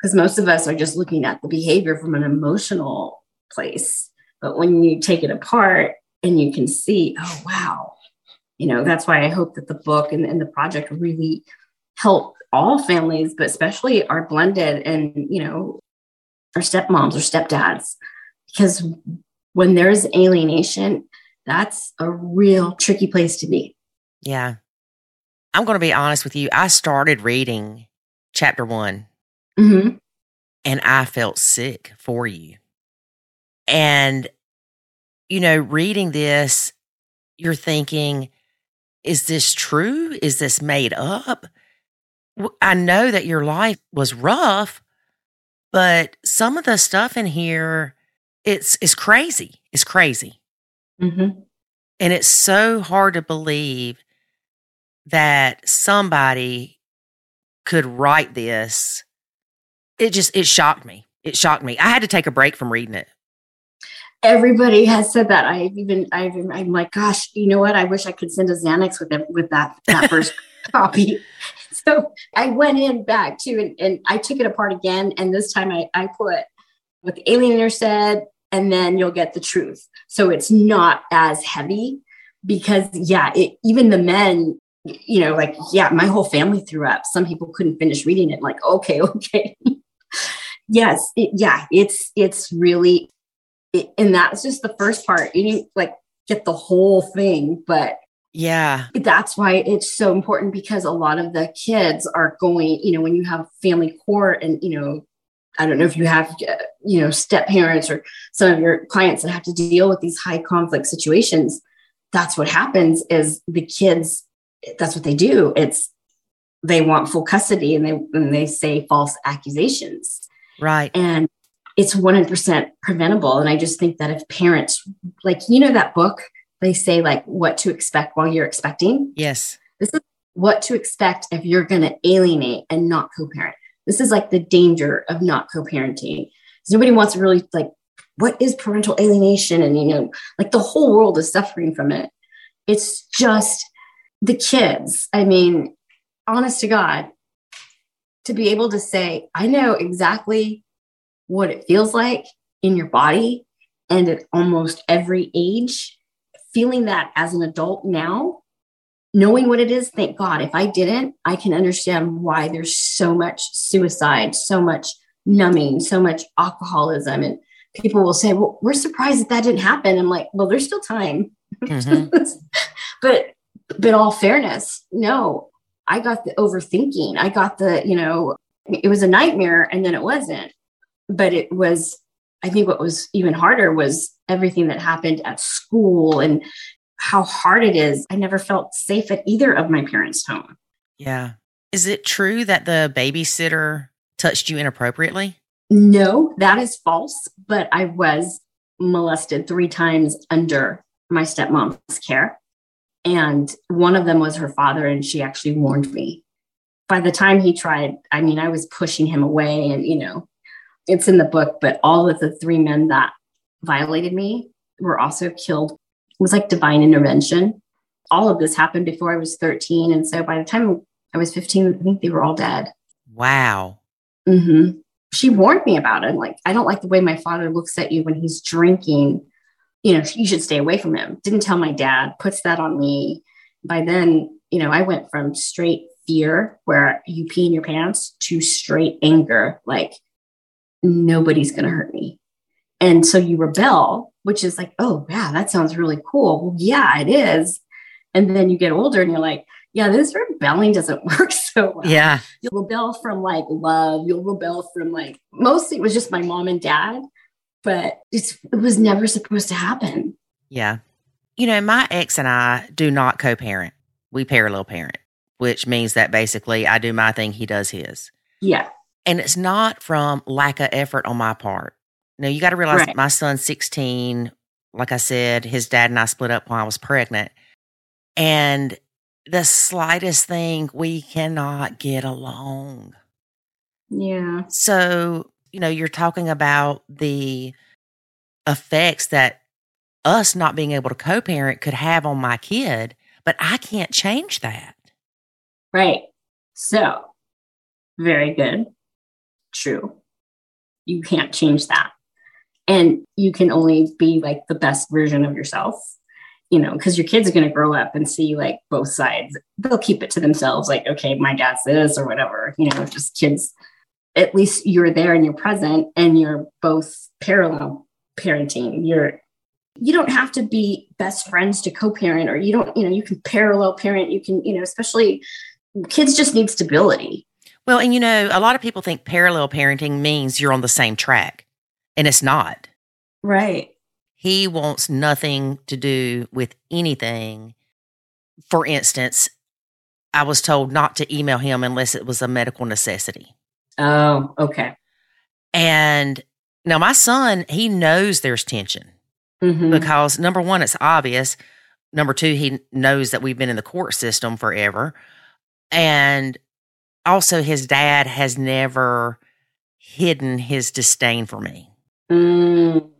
Because most of us are just looking at the behavior from an emotional place. But when you take it apart and you can see, oh, wow, you know, that's why I hope that the book and, and the project really help all families, but especially our blended and, you know, our stepmoms or stepdads. Because when there's alienation, that's a real tricky place to be. Yeah. I'm going to be honest with you. I started reading chapter one Mm-hmm. and I felt sick for you. And, you know, reading this, you're thinking, is this true? Is this made up? I know that your life was rough, but some of the stuff in here, it's, it's crazy. It's crazy. Mm-hmm. And it's so hard to believe that somebody could write this. It just, it shocked me. It shocked me. I had to take a break from reading it. Everybody has said that. I've even, I've, I'm like, gosh, you know what? I wish I could send a Xanax with them, with that that first copy. So I went in back too, and, and I took it apart again. And this time I, I put what the alienator said, and then you'll get the truth. So it's not as heavy because yeah, it, even the men, you know, like yeah, my whole family threw up. Some people couldn't finish reading it. Like okay, okay, yes, it, yeah, it's it's really, it, and that's just the first part. You didn't like get the whole thing, but Yeah. that's why it's so important because a lot of the kids are going, you know, when you have family court and, you know, I don't know if you have, uh, you know, step parents or some of your clients that have to deal with these high conflict situations. That's what happens is the kids, that's what they do. It's, they want full custody and they, and they say false accusations Right. and it's 100% preventable. And I just think that if parents, like, you know, that book, they say like what to expect while you're expecting. Yes. This is what to expect if you're going to alienate and not co-parent. This is like the danger of not co-parenting. Because nobody wants to really like, what is parental alienation? And you know, like the whole world is suffering from it. It's just the kids. I mean, honest to God, to be able to say, I know exactly what it feels like in your body And at almost every age, feeling that as an adult now, knowing what it is, thank God. If I didn't, I can understand why there's so much suicide, so much numbing, so much alcoholism. And people will say, Well, we're surprised that that didn't happen. I'm like, Well, there's still time. Mm-hmm. but but all fairness, no, I got the overthinking. I got the, you know, it was a nightmare and then it wasn't. But it was, I think what was even harder was everything that happened at school and how hard it is. I never felt safe at either of my parents' home. Yeah. Is it true that the babysitter touched you inappropriately? No, that is false. But I was molested three times under my stepmom's care. And one of them was her father, and she actually warned me. By the time he tried, I mean, I was pushing him away, and you know, it's in the book, but all of the three men that violated me were also killed. It was like divine intervention. All of this happened before I was 13. And so by the time I was 15, I think they were all dead. Wow. Mm-hmm. She warned me about it. Like, I don't like the way my father looks at you when he's drinking you know, you should stay away from him. Didn't tell my dad, puts that on me. By then, you know, I went from straight fear where you pee in your pants to straight anger, like nobody's going to hurt me. And so you rebel, which is like, oh, yeah, that sounds really cool. Well, yeah, it is. And then you get older and you're like, yeah, this rebelling doesn't work so well. Yeah. You'll rebel from like love. You'll rebel from like, mostly it was just my mom and dad but it was never supposed to happen. Yeah. You know, my ex and I do not co parent, we parallel parent, which means that basically I do my thing, he does his. Yeah. And it's not from lack of effort on my part. Now, you got to realize right. my son's 16. Like I said, his dad and I split up while I was pregnant. And the slightest thing, we cannot get along. Yeah. So you know, you're talking about the effects that us not being able to co parent could have on my kid, but I can't change that. Right. So, very good. True. You can't change that. And you can only be like the best version of yourself, you know, because your kids are going to grow up and see like both sides. They'll keep it to themselves, like, okay, my dad's this or whatever, you know, just kids at least you're there and you're present and you're both parallel parenting. You're you don't have to be best friends to co-parent or you don't, you know, you can parallel parent, you can, you know, especially kids just need stability. Well, and you know, a lot of people think parallel parenting means you're on the same track, and it's not. Right. He wants nothing to do with anything. For instance, I was told not to email him unless it was a medical necessity. Oh, okay. And now my son, he knows there's tension mm-hmm. because number one, it's obvious. Number two, he knows that we've been in the court system forever. And also, his dad has never hidden his disdain for me. Mm.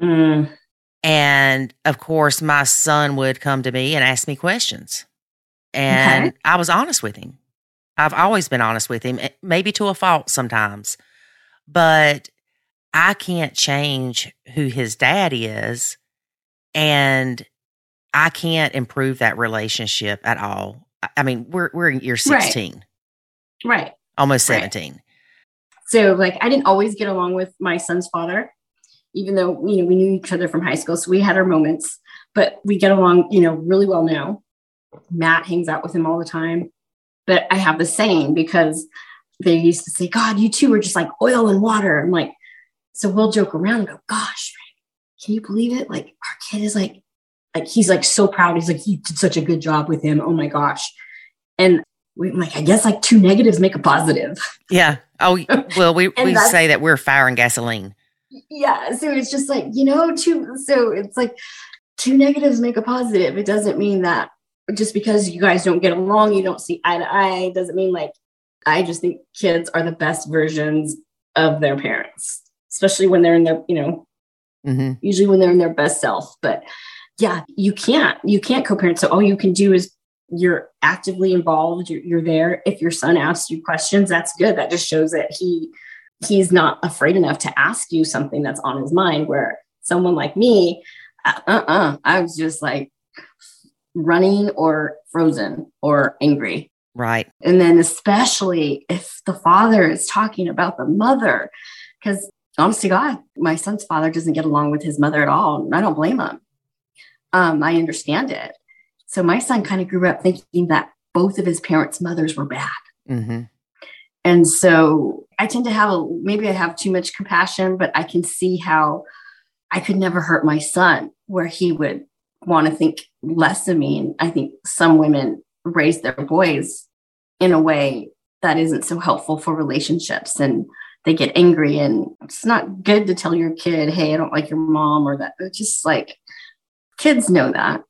Mm. And of course, my son would come to me and ask me questions. And okay. I was honest with him. I've always been honest with him, eh, maybe to a fault sometimes, but I can't change who his dad is. And I can't improve that relationship at all. I mean, we're we're in year 16. Right. right. Almost 17. Right. So like I didn't always get along with my son's father, even though, you know, we knew each other from high school. So we had our moments, but we get along, you know, really well now. Matt hangs out with him all the time. But I have the saying because they used to say, God, you two are just like oil and water. I'm like, so we'll joke around and go, gosh, can you believe it? Like our kid is like, like he's like so proud. He's like, he did such a good job with him. Oh my gosh. And we, I'm like, I guess like two negatives make a positive. Yeah. Oh, well, we, we say that we're fire and gasoline. Yeah. So it's just like, you know, two, so it's like two negatives make a positive. It doesn't mean that just because you guys don't get along, you don't see eye to eye, doesn't mean like I just think kids are the best versions of their parents, especially when they're in their, you know, mm-hmm. usually when they're in their best self. But yeah, you can't, you can't co-parent. So all you can do is you're actively involved. You're, you're there. If your son asks you questions, that's good. That just shows that he he's not afraid enough to ask you something that's on his mind. Where someone like me, uh uh I was just like running or frozen or angry. Right. And then, especially if the father is talking about the mother, because honest to God, my son's father doesn't get along with his mother at all. I don't blame him. Um, I understand it. So my son kind of grew up thinking that both of his parents' mothers were bad. Mm-hmm. And so I tend to have a maybe I have too much compassion, but I can see how I could never hurt my son where he would want to think less of me. And I think some women raise their boys in a way that isn't so helpful for relationships and they get angry and it's not good to tell your kid hey i don't like your mom or that it's just like kids know that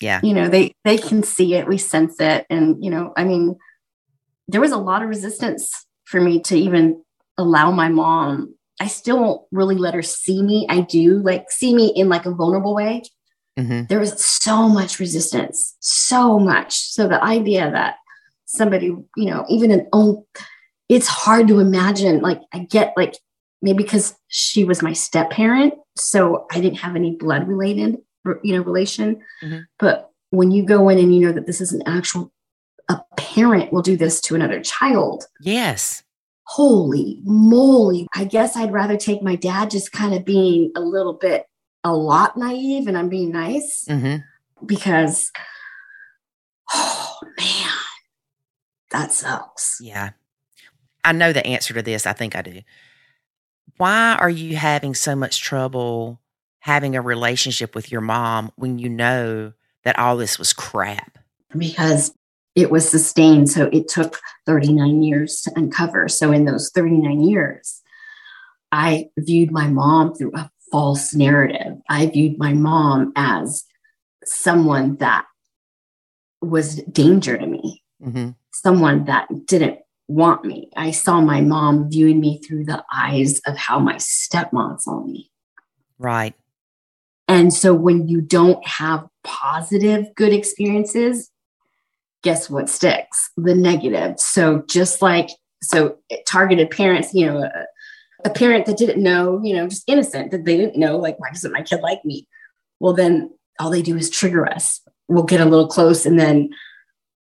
Yeah. you know they they can see it we sense it and you know i mean there was a lot of resistance for me to even allow my mom i still won't really let her see me i do like see me in like a vulnerable way Mm-hmm. there was so much resistance so much so the idea that somebody you know even an own it's hard to imagine like i get like maybe because she was my step parent so i didn't have any blood related you know relation Mhm. but when you go in and you know that this is an actual a parent will do this to another child Yes. holy moly i guess i'd rather take my dad just kind of being a little bit a lot naive and i'm being nice Mm-hmm. because oh man that sucks Yeah. I know the answer to this. I think I do. Why are you having so much trouble having a relationship with your mom when you know that all this was crap? because it was sustained so it took 39 years to uncover so in those 39 years i viewed my mom through a false narrative i viewed my mom as someone that was danger to me Mm-hmm. someone that didn't want me. I saw my mom viewing me through the eyes of how my stepmom saw me. Right. And so when you don't have positive, good experiences, guess what sticks? The negative. So just like, so targeted parents, you know, a, a parent that didn't know, you know, just innocent, that they didn't know, like, why doesn't my kid like me? Well, then all they do is trigger us. We'll get a little close and then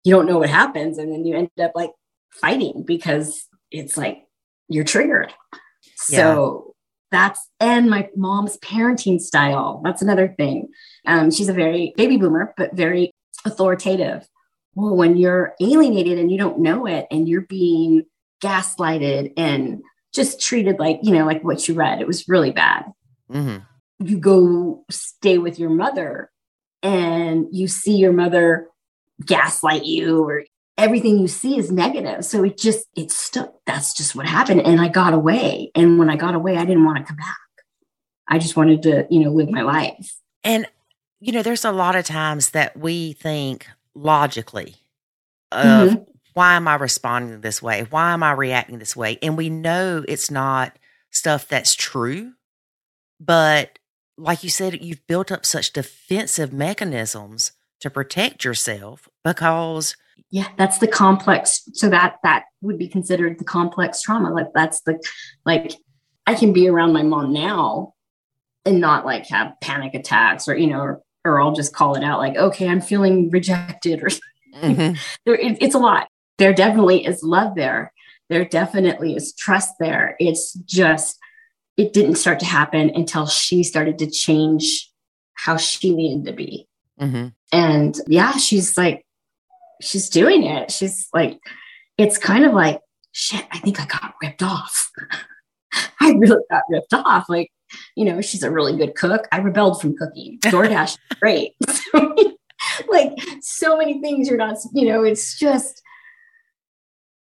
you don't know what happens. And then you end up like fighting because it's like you're triggered. So that's, and my mom's parenting style. That's another thing. Um, she's a very baby boomer, but very authoritative. Well, when you're alienated and you don't know it and you're being gaslighted and just treated like, you know, like what you read, it was really bad Mm-hmm. you go stay with your mother and you see your mother gaslight you or everything you see is negative. So it just it stuck. That's just what happened. And i got away. And when i got away i didn't want to come back. I just wanted to you know live my life. And, you know, there's a lot of times that we think logically of Mhm. why am I responding this way? Why am I reacting this way? And we know it's not stuff that's true, but like you said, you've built up such defensive mechanisms to protect yourself because, yeah that's the complex so that that would be considered the complex trauma like that's the like i can be around my mom now and not like have panic attacks or you know or, or i'll just call it out like okay i'm feeling rejected or Mhm. there, it, it's a lot. There definitely is love there. There definitely is trust there. It's just it didn't start to happen until she started to change how she needed to be. Mhm. and yeah she's like she's doing it. She's like it's kind of like shit i think i got ripped off. I really got ripped off. Like you know she's a really good cook. I rebelled from cooking. Doordash is great. Like so many things you're not you know it's just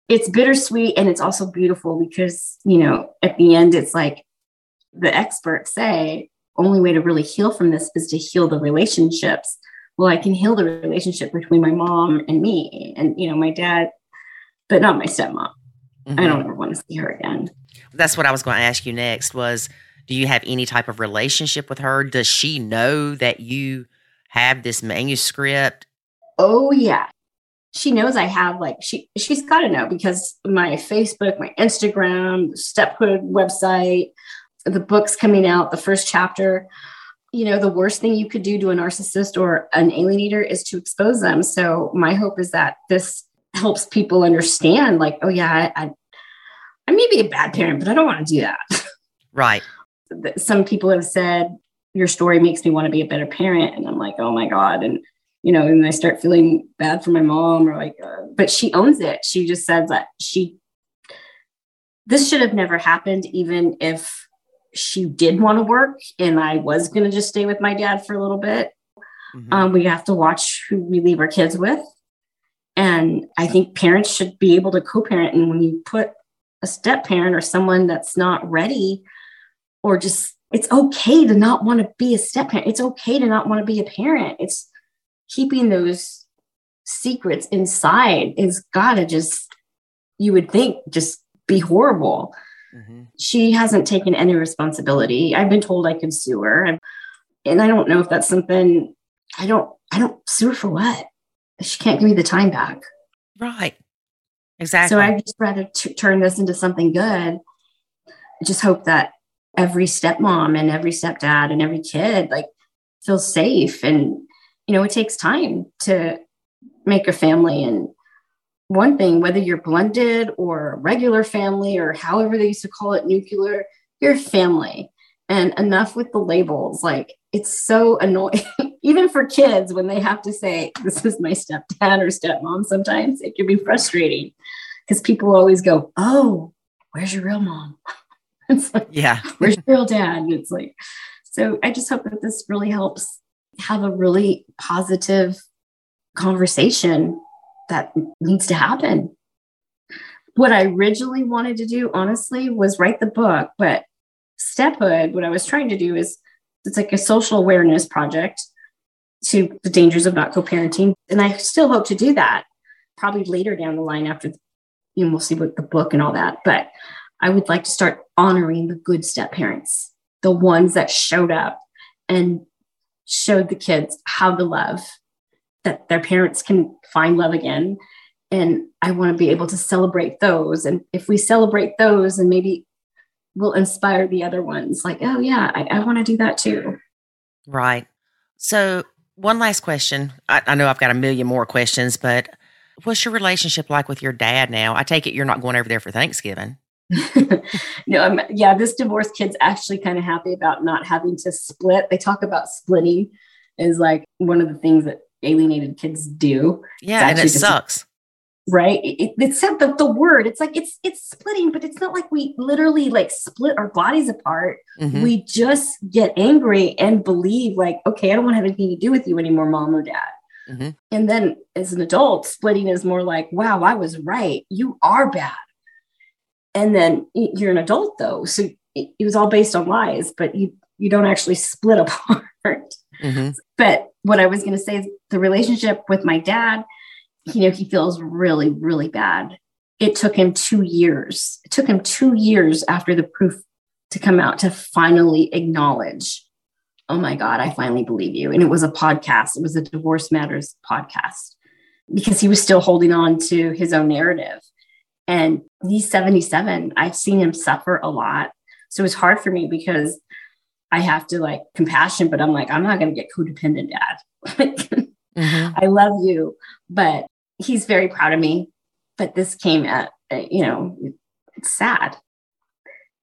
it's bittersweet and it's also beautiful because you know at the end it's like the experts say only way to really heal from this is to heal the relationships well i can heal the relationship between my mom and me and you know my dad but not my stepmom i Mhm. don't ever want to see her again That's what I was going to ask you next was do you have any type of relationship with her? Does she know that you have this manuscript? oh yeah she knows i have like she she's got to know because my facebook my instagram stephood website the book's coming out, the first chapter. You know, the worst thing you could do to a narcissist or an alienator is to expose them. So my hope is that this helps people understand, like, oh yeah, I, I, I may be a bad parent, but I don't want to do that. Right. Some people have said your story makes me want to be a better parent, and I'm like, oh my god, and you know, and I start feeling bad for my mom, or like, uh, but she owns it. She just says that she this should have never happened, even if she did want to work and I was going to just stay with my dad for a little bit. Mm-hmm. Um, we have to watch who we leave our kids with. And I think parents should be able to co parent. And when you put a step parent or someone that's not ready, or just, it's okay to not want to be a step parent. It's okay to not want to be a parent. It's keeping those secrets inside is gotta just, you would think, just be horrible. Mm-hmm. She hasn't taken any responsibility. I've been told I could sue her. And I don't know if that's something I don't, I don't sue her for what? She can't give me the time back. Right. Exactly. So I'd just rather t- turn this into something good. I just hope that every stepmom and every stepdad and every kid like feels safe. And, you know, it takes time to make a family and one thing, whether you're blended or regular family or however they used to call it nuclear, you're family. And enough with the labels. Like it's so annoying, even for kids when they have to say, This is my stepdad or stepmom. Sometimes it can be frustrating because people always go, Oh, where's your real mom? it's like, yeah, where's your real dad? And it's like, so I just hope that this really helps have a really positive conversation that needs to happen. What I originally wanted to do, honestly, was write the book, but Stephood, what I was trying to do is it's like a social awareness project to the dangers of not co-parenting. And I still hope to do that probably later down the line after you know, we'll see what the book and all that. But I would like to start honoring the good step parents, the ones that showed up and showed the kids how to love that their parents can find love again. And I want to be able to celebrate those. And if we celebrate those, and maybe we'll inspire the other ones, like, oh, yeah, I, I want to do that too. Right. So, one last question. I, I know I've got a million more questions, but what's your relationship like with your dad now? I take it you're not going over there for Thanksgiving. no, I'm, yeah, this divorced kid's actually kind of happy about not having to split. They talk about splitting is like one of the things that alienated kids do. Yeah, and it sucks. Right. It, it's said the, the word, it's like it's it's splitting, but it's not like we literally like split our bodies apart. Mm-hmm. We just get angry and believe like, okay, I don't want to have anything to do with you anymore, mom or dad. Mm-hmm. And then as an adult, splitting is more like, wow, I was right. You are bad. And then you're an adult though. So it, it was all based on lies, but you you don't actually split apart. Mm-hmm. But what I was going to say is the relationship with my dad, you know, he feels really, really bad. It took him two years. It took him two years after the proof to come out to finally acknowledge, oh my God, I finally believe you. And it was a podcast, it was a Divorce Matters podcast because he was still holding on to his own narrative. And he's 77. I've seen him suffer a lot. So it's hard for me because I have to like compassion, but I'm like, I'm not going to get codependent, dad. mm-hmm. I love you, but he's very proud of me. But this came at, you know, it's sad.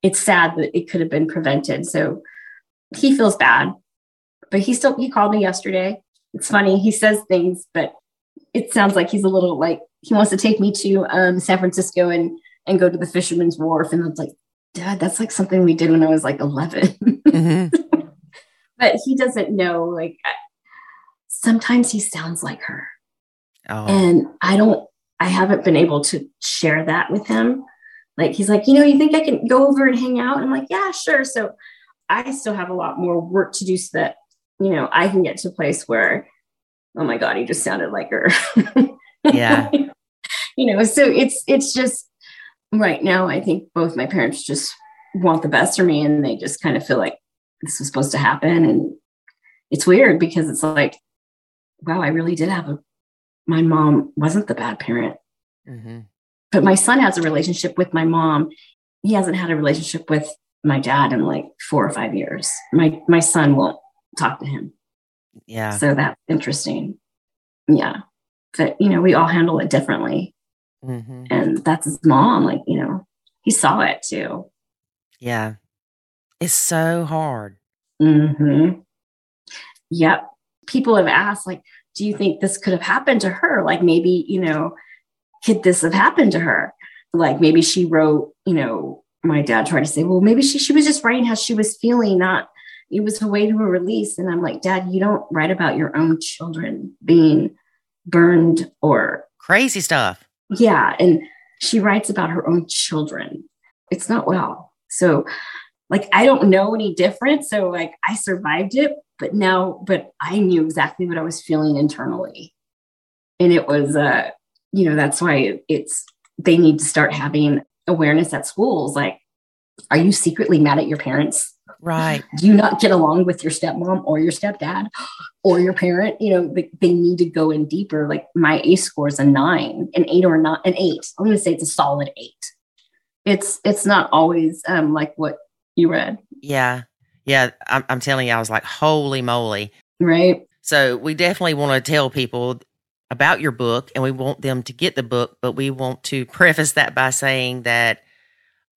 It's sad that it could have been prevented. So he feels bad, but he still, he called me yesterday. It's funny. He says things, but it sounds like he's a little like he wants to take me to um, San Francisco and and go to the Fisherman's Wharf. And it's like, Dad, that's like something we did when I was like 11. Mm-hmm. but he doesn't know. Like sometimes he sounds like her. Oh. And I don't, I haven't been able to share that with him. Like he's like, you know, you think I can go over and hang out? I'm like, yeah, sure. So I still have a lot more work to do so that, you know, I can get to a place where, oh my God, he just sounded like her. Yeah. you know, so it's it's just right now, I think both my parents just want the best for me and they just kind of feel like this was supposed to happen. And it's weird because it's like, wow, I really did have a, my mom wasn't the bad parent. Mm-hmm. But my son has a relationship with my mom. He hasn't had a relationship with my dad in like four or five years. My my son won't talk to him. Yeah. So that's interesting. Yeah. But you know, we all handle it differently. hmm And that's his mom. Like, you know, he saw it too. Yeah. It's so hard. hmm Yep. People have asked, like, do you think this could have happened to her? Like, maybe, you know, could this have happened to her? Like, maybe she wrote, you know, my dad tried to say, well, maybe she, she was just writing how she was feeling, not, it was a way to a release. And I'm like, Dad, you don't write about your own children being burned or, Crazy stuff. yeah. And she writes about her own children. It's not well. So, like, I don't know any different. So, like, I survived it, but now, but I knew exactly what I was feeling internally. And it was, uh, you know, that's why it's, they need to start having awareness at schools. Like, are you secretly mad at your parents? Right. Do you not get along with your stepmom or your stepdad or your parent? You know, they, they need to go in deeper. Like, my A score is a nine, an eight or not, an eight. I'm going to say it's a solid eight. It's, it's not always um, like what you read, Yeah. Yeah. I'm, I'm telling you, I was like, holy moly. right? So we definitely want to tell people about your book and we want them to get the book, but we want to preface that by saying that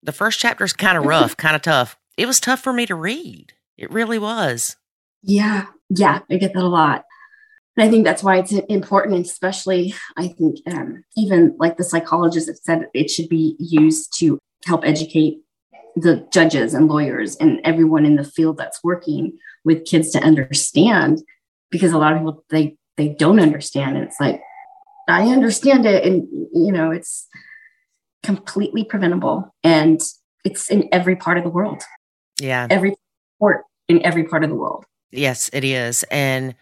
the first chapter is kind of rough, kind of tough. It was tough for me to read. It really was. Yeah. Yeah. I get that a lot. And I think that's why it's important, especially I think um, even like the psychologists have said it should be used to help educate the judges and lawyers and everyone in the field that's working with kids to understand because a lot of people they they don't understand and it's like i understand it and you know it's completely preventable and it's in every part of the world Yeah. every court in every part of the world Yes, it is. And,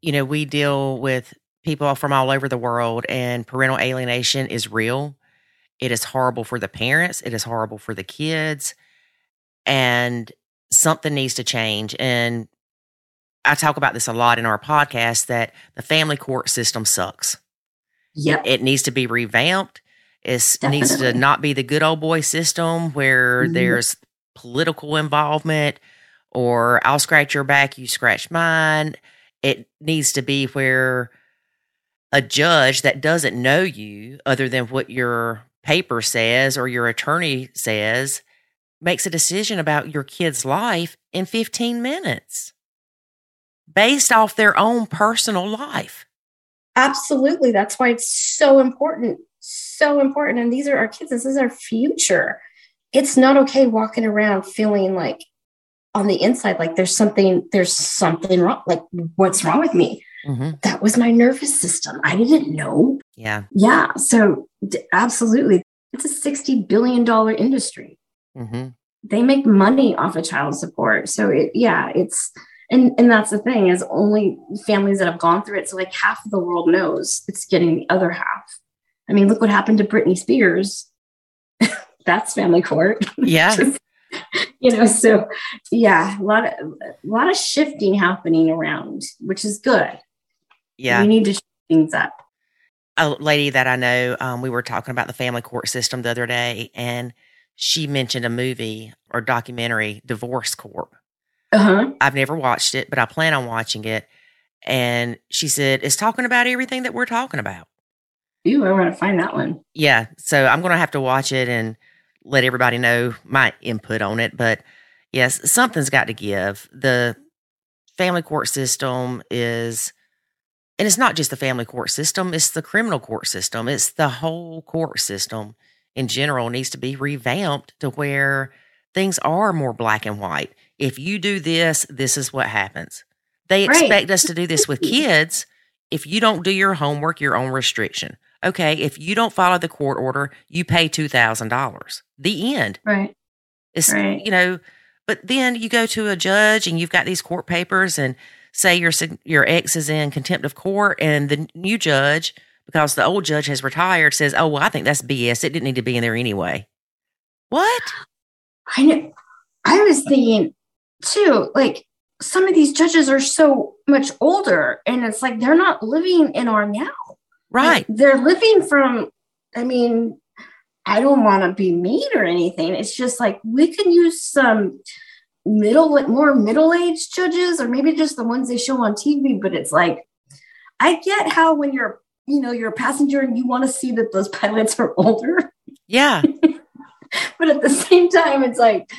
you know, we deal with people from all over the world, and parental alienation is real. It is horrible for the parents, it is horrible for the kids, and something needs to change. And I talk about this a lot in our podcast that the family court system sucks. yep It needs to be revamped. It needs to not be the good old boy system where Mhm. there's political involvement or I'll scratch your back, you scratch mine. It needs to be where a judge that doesn't know you other than what your paper says or your attorney says makes a decision about your kid's life in 15 minutes based off their own personal life. Absolutely. That's why it's so important. So important. And these are our kids. This is our future. It's not okay walking around feeling like on the inside, like there's something, there's something wrong. Like, what's wrong with me? Hmm That was my nervous system. I didn't know. Yeah. Yeah. So, d- absolutely. It's a $60 billion industry. Mm-hmm. They make money off of child support. So, it, yeah, it's, and, and that's the thing is only families that have gone through it. So like half of the world knows it's getting the other half. I mean, look what happened to Britney Spears. that's family court. Yeah. you know, so yeah, a lot of a lot of shifting happening around, which is good. Yeah. We need to things up. a lady that I know, um, we were talking about the family court system the other day, and she mentioned a movie or documentary, Divorce Court. Uh-huh. I've never watched it, but I plan on watching it. And she said, it's talking about everything that we're talking about. Ooh, I want to find that one. Yeah. So I'm going to have to watch it and let everybody know my input on it. But yes, something's got to give. The family court system is, and it's not just the family court system, it's the criminal court system, it's the whole court system in general needs to be revamped to where things are more black and white. If you do this, this is what happens. They Right. expect us to do this with kids. If you don't do your homework, your own restriction. Okay, if you don't follow the court order, you pay two thousand dollars. The end. Right. It's Right. you know, but then you go to a judge and you've got these court papers and say your your ex is in contempt of court and the new judge because the old judge has retired says, "Oh, well, I think that's BS. It didn't need to be in there anyway." What? I know. I was thinking too, like some of these judges are so much older, and it's like they're not living in our now. Right. Like, they're living from, I mean, I don't want to be mean or anything. It's just like we can use some middle, more middle aged judges, or maybe just the ones they show on TV. But it's like, I get how when you're, you know, you're a passenger and you want to see that those pilots are older. Yeah. but at the same time, it's like,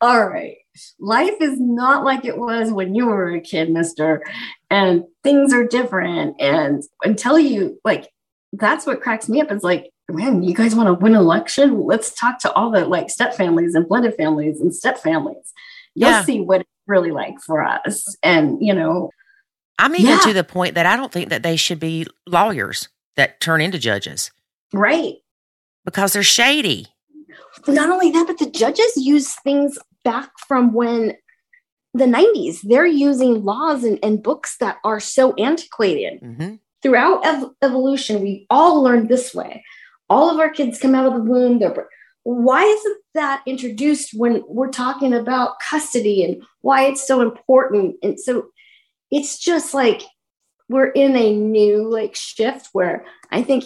all right, life is not like it was when you were a kid, mister. And things are different. And until you like, that's what cracks me up. It's like, man, you guys want to win an election? Let's talk to all the like step families and blended families and step families. You'll yeah. see what it's really like for us. And, you know, I'm even yeah. to the point that I don't think that they should be lawyers that turn into judges. Right. Because they're shady. Not only that, but the judges use things back from when the 90s. They're using laws and, and books that are so antiquated. Mm-hmm. Throughout ev- evolution, we all learned this way. All of our kids come out of the womb. They're why isn't that introduced when we're talking about custody and why it's so important? And so it's just like we're in a new like shift where I think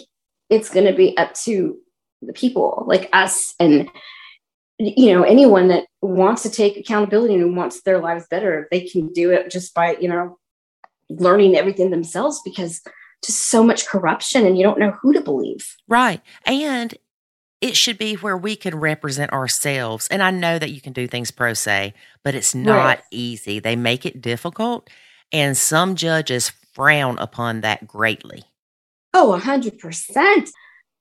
it's going to be up to the people like us and you know anyone that wants to take accountability and wants their lives better they can do it just by you know learning everything themselves because just so much corruption and you don't know who to believe right and it should be where we can represent ourselves and i know that you can do things pro se but it's not right. easy they make it difficult and some judges frown upon that greatly oh 100%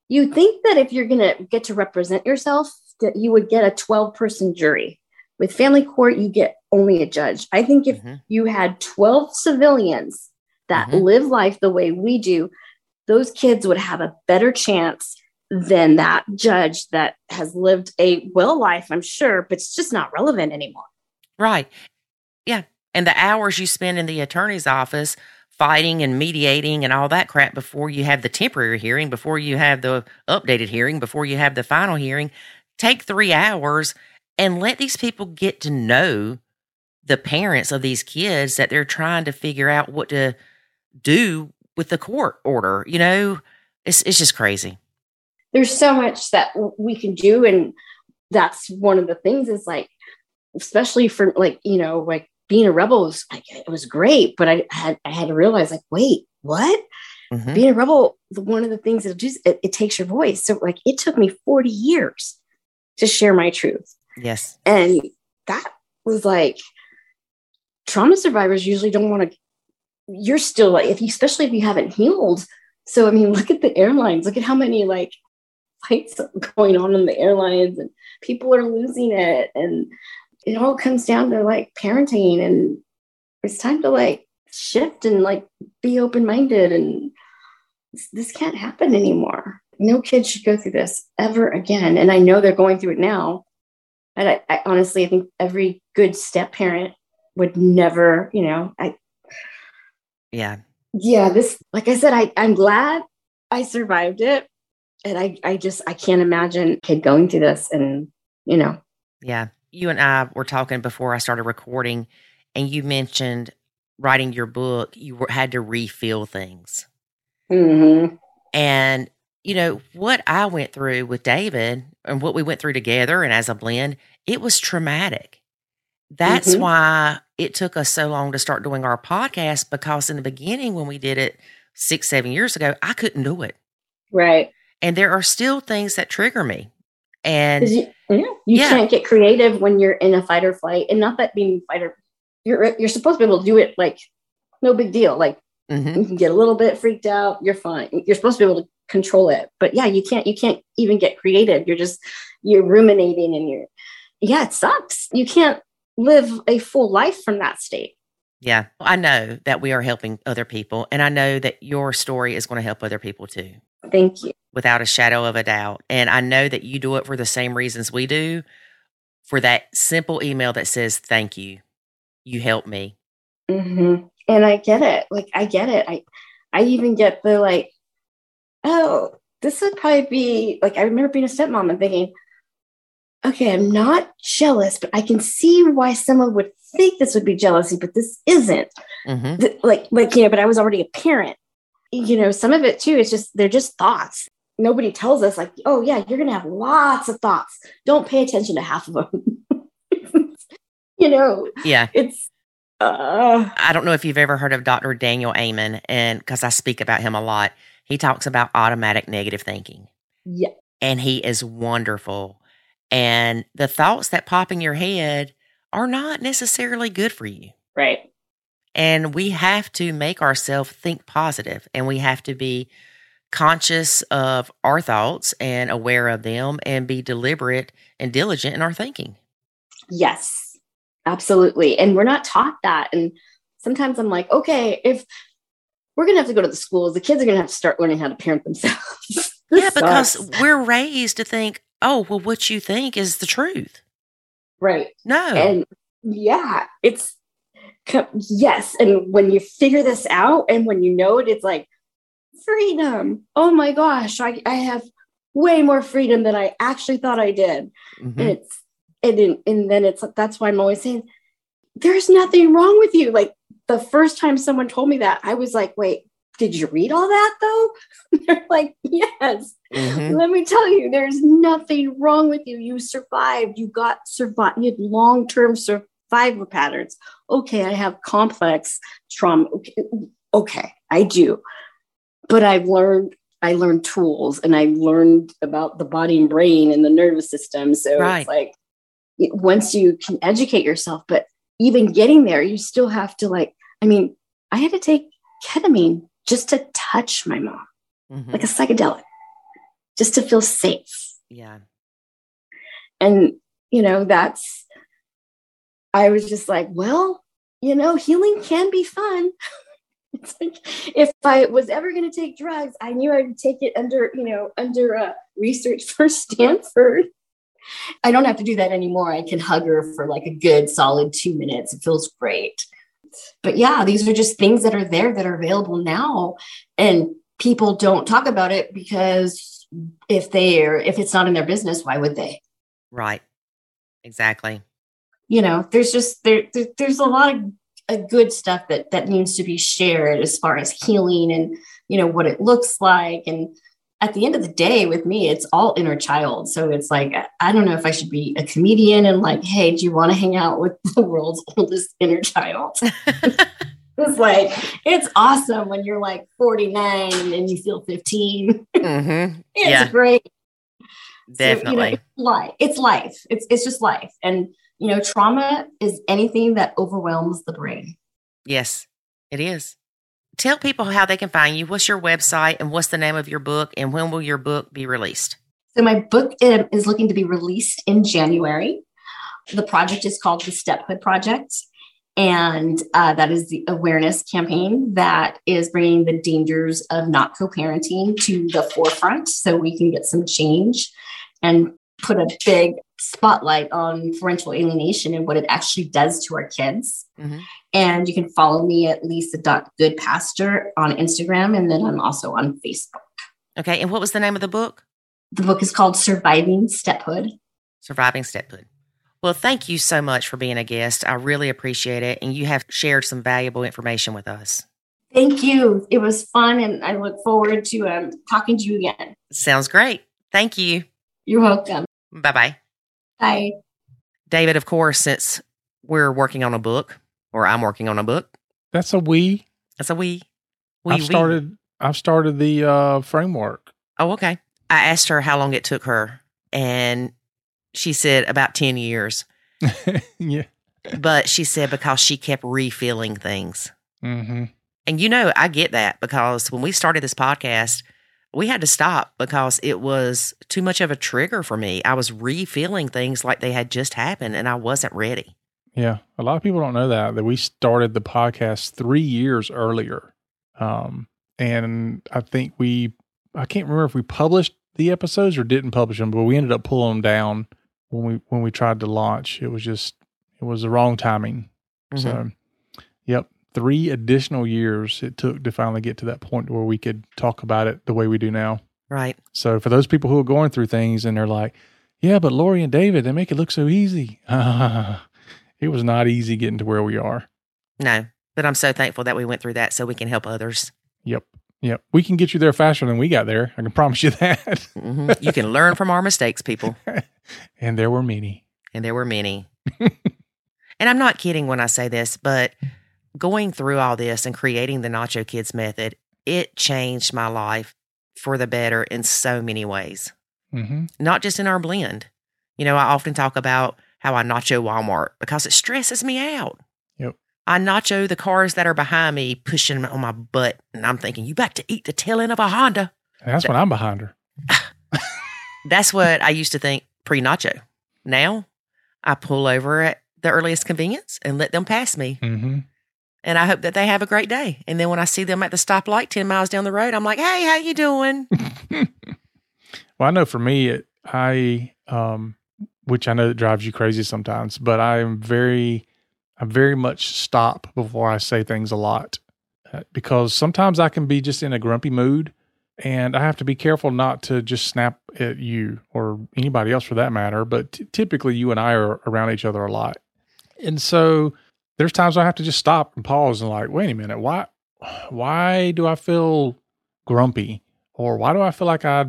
you think that if you're going to get to represent yourself that you would get a 12 person jury. With family court, you get only a judge. I think if mm-hmm. you had 12 civilians that mm-hmm. live life the way we do, those kids would have a better chance than that judge that has lived a well life, I'm sure, but it's just not relevant anymore. Right. Yeah. And the hours you spend in the attorney's office fighting and mediating and all that crap before you have the temporary hearing, before you have the updated hearing, before you have the final hearing, take three hours and let these people get to know the parents of these kids that they're trying to figure out what to do with the court order. You know, it's it's just crazy. There's so much that we can do, and that's one of the things. Is like, especially for like you know, like being a rebel was like it was great, but I had I had to realize like, wait, what? Mm-hmm. Being a rebel, one of the things that just it, it takes your voice. So like, it took me 40 years to share my truth. Yes. And that was like trauma survivors usually don't want to you're still like if you especially if you haven't healed. So I mean, look at the airlines. Look at how many like fights going on in the airlines and people are losing it and it all comes down to like parenting and it's time to like shift and like be open-minded and this can't happen anymore no kid should go through this ever again. And I know they're going through it now. And I, I honestly, I think every good step parent would never, you know, I, yeah. Yeah. This, like I said, I, I'm glad I survived it. And I, I just, I can't imagine kid going through this and, you know. Yeah. You and I were talking before I started recording, and you mentioned writing your book, you were, had to refill things. Mm-hmm. And you know, what I went through with David and what we went through together and as a blend, it was traumatic. That's mm-hmm. why it took us so long to start doing our podcast because in the beginning, when we did it six, seven years ago, I couldn't do it. Right. And there are still things that trigger me. And you, yeah, you yeah. can't get creative when you're in a fight or flight. And not that being fighter, you're you're supposed to be able to do it like no big deal. Like mm-hmm. you can get a little bit freaked out, you're fine. You're supposed to be able to control it but yeah you can't you can't even get creative you're just you're ruminating and you're yeah it sucks you can't live a full life from that state yeah i know that we are helping other people and i know that your story is going to help other people too thank you without a shadow of a doubt and i know that you do it for the same reasons we do for that simple email that says thank you you helped me mm-hmm. and i get it like i get it i i even get the like oh, this would probably be like, I remember being a stepmom and thinking, okay, I'm not jealous, but I can see why someone would think this would be jealousy, but this isn't. Mm-hmm. Like, like, you know, but I was already a parent. You know, some of it too, it's just, they're just thoughts. nobody tells us like, oh yeah, you're gonna have lots of thoughts. Don't pay attention to half of them. you know, Yeah. it's uh I don't know if you've ever heard of Dr. Daniel Amen, and because I speak about him a lot, he talks about automatic negative thinking, yeah, and he is wonderful. And the thoughts that pop in your head are not necessarily good for you. right. And we have to make ourselves think positive and we have to be conscious of our thoughts and aware of them and be deliberate and diligent in our thinking. Yes, absolutely. And we're not taught that. And sometimes I'm like, okay, if we're gonna have to go to the schools, the kids are gonna have to start learning how to parent themselves. Yeah, because sucks. we're raised to think, oh, well, what you think is the truth. right. No. And yeah, it's yes. And when you figure this out and when you know it, it's like freedom. Oh my gosh, I, I have way more freedom than I actually thought I did. Mhm. And it's and then and then it's that's why I'm always saying there's nothing wrong with you. Like the first time someone told me that, I was like, wait, did you read all that though? They're like, yes. Mhm. Let me tell you, there's nothing wrong with you. You survived. You got survived. You had long-term survival patterns. Okay, I have complex trauma. Okay, okay, I do. But I've learned I learned tools and I learned about the body and brain and the nervous system. So Right. it's like it- once you can educate yourself, but even getting there, you still have to like, I mean, I had to take ketamine just to touch my mom, Mhm. like a psychedelic, just to feel safe yeah. and you know that's i was just like well you know healing can be fun. It's like if i was ever going to take drugs i knew i would take it under you know under uh, research for stanford. I don't have to do that anymore. I can hug her for like a good solid two minutes. It feels great. But yeah these are just things that are there that are available now and people don't talk about it because if they are if it's not in their business why would they? Right. Exactly. You know there's just there, there there's a lot of uh, good stuff that that needs to be shared as far as healing and you know what it looks like and at the end of the day with me it's all inner child so it's like I- don't know if i should be a comedian and like hey do you want to hang out with the world's oldest inner child it's like it's awesome when you're like 49 and you feel 15 hmm it's Yeah. great so, you know, Definitely. it's life. It's life. It's it's just life. And you know, trauma is anything that overwhelms the brain. yes, it is. Tell people how they can find you. What's your website and what's the name of your book and when will your book be released? So my book is looking to be released in January. The project is called the Stephood Project. And uh, that is the awareness campaign that is bringing the dangers of not co parenting to the forefront so we can get some change and put a big spotlight on parental alienation and what it actually does to our kids. Mhm. And you can follow me at lisa.goodpaster on Instagram. And then I'm also on Facebook. Okay. And what was the name of the book? The book is called Surviving Stephood. Surviving Stephood. Well, thank you so much for being a guest. I really appreciate it. And you have shared some valuable information with us. Thank you. It was fun, and I look forward to um, talking to you again. Sounds great. Thank you. You're welcome. Bye bye. Bye. David, of course, since we're working on a book, or I'm working on a book, That's a we. that's a we. we I've we. started. I've started the uh, framework. Oh, okay. I asked her how long it took her, and she said about 10 years. yeah. But she said because she kept refilling things. Mm-hmm. And you know, I get that because when we started this podcast, we had to stop because it was too much of a trigger for me. I was refilling things like they had just happened and I wasn't ready. Yeah. A lot of people don't know that that we started the podcast three years earlier, um, and I think we. I can't remember if we published the episodes or didn't publish them, but we ended up pulling them down when we when we tried to launch. It was just it was the wrong timing. Mhm. So, yep, three additional years it took to finally get to that point where we could talk about it the way we do now. Right. So, for those people who are going through things and they're like, "Yeah, but Lori and David, they make it look so easy," it was not easy getting to where we are. No, but I'm so thankful that we went through that so we can help others. Yep. Yep. We can get you there faster than we got there. I can promise you that. Mhm. You can learn from our mistakes, people. and there were many. And there were many. and I'm not kidding when I say this, but going through all this and creating the Nacho Kids method, it changed my life for the better in so many ways, hmm not just in our blend. You know, I often talk about how I nacho Walmart because it stresses me out. Yep. I nacho the cars that are behind me pushing on my butt, and I'm thinking, you about to eat the tail end of a Honda. And that's when I'm behind her. That's what I used to think pre nacho. Now I pull over at the earliest convenience and let them pass me. hmm And I hope that they have a great day. And then when I see them at the stoplight 10 miles down the road, I'm like, hey, how you doing? Well, I know for me, it, I, um, which I know that drives you crazy sometimes, but I am very, I very much stop before I say things a lot uh, because sometimes I can be just in a grumpy mood and I have to be careful not to just snap at you or anybody else for that matter. But t- typically, you and I are around each other a lot. And so there's times I have to just stop and pause and like, wait a minute, why, why do I feel grumpy? Or why do I feel like I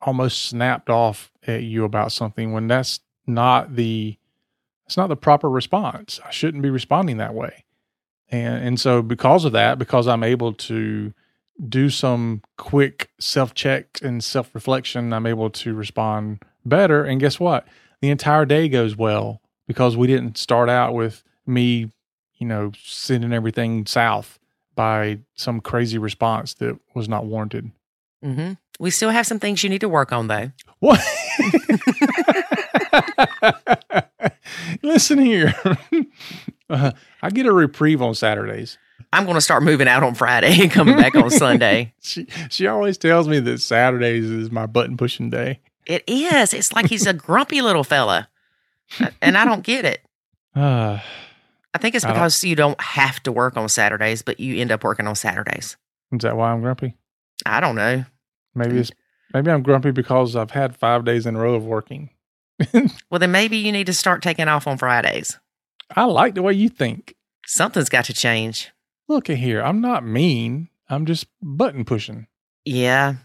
almost snapped off at you about something when that's not the it's not the proper response. I shouldn't be responding that way. And and so because of that, because I'm able to do some quick self-check and self-reflection, I'm able to respond better. And guess what? The entire day goes well because we didn't start out with me, you know, sending everything south by some crazy response that was not warranted. hmm We still have some things you need to work on, though. What? Listen here. Uh, I get a reprieve on Saturdays. I'm going to start moving out on Friday and coming back on Sunday. She she always tells me that Saturdays is my button pushing day. It is. It's like he's a grumpy little fella. And I don't get it. Uh, I think it's I don't- because you don't have to work on Saturdays, but you end up working on Saturdays. is that why I'm grumpy? I don't know. Maybe mm. it's maybe I'm grumpy because I've had five days in a row of working. Well, then maybe you need to start taking off on Fridays. I like the way you think. Something's got to change. Look at here. I'm not mean. I'm just button pushing. Yeah,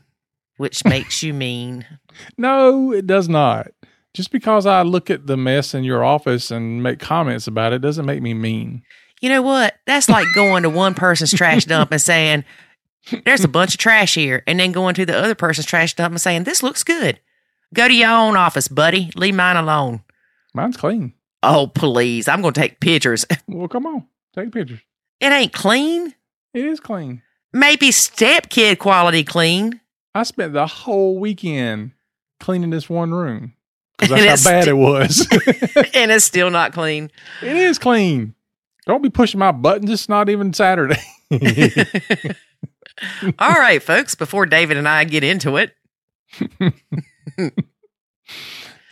which makes you mean. No, it does not. Just because I look at the mess in your office and make comments about it doesn't make me mean. You know what? That's like going to one person's trash dump and saying, there's a bunch of trash here, and then going to the other person's trash dump and saying, this looks good. Go to your own office, buddy. Leave mine alone. Mine's clean. Oh, please. I'm going to take pictures. Well, come on. Take pictures. It ain't clean. It is clean. Maybe stepkid quality clean. I spent the whole weekend cleaning this one room because that's how bad sti- it was. and it's still not clean. it is clean. Don't be pushing my buttons. It's not even Saturday. All right, folks, before David and I get into it,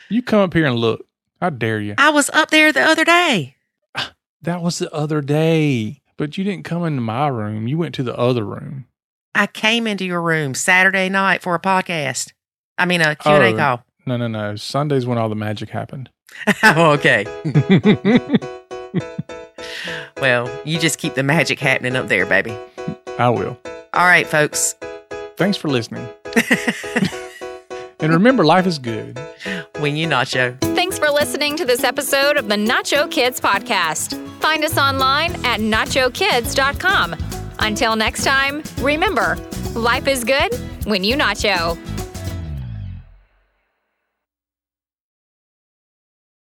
you come up here and look. How dare you? I was up there the other day. That was the other day, but you didn't come into my room. You went to the other room. I came into your room Saturday night for a podcast. I mean, a Q&A Oh. call. No, no, no. Sunday's when all the magic happened. oh, okay. Well, you just keep the magic happening up there, baby. I will. All right, folks. Thanks for listening. And remember, life is good. when you nacho. Thanks for listening to this episode of the Nacho Kids podcast. Find us online at nachokids.com. Until next time, remember, life is good when you nacho.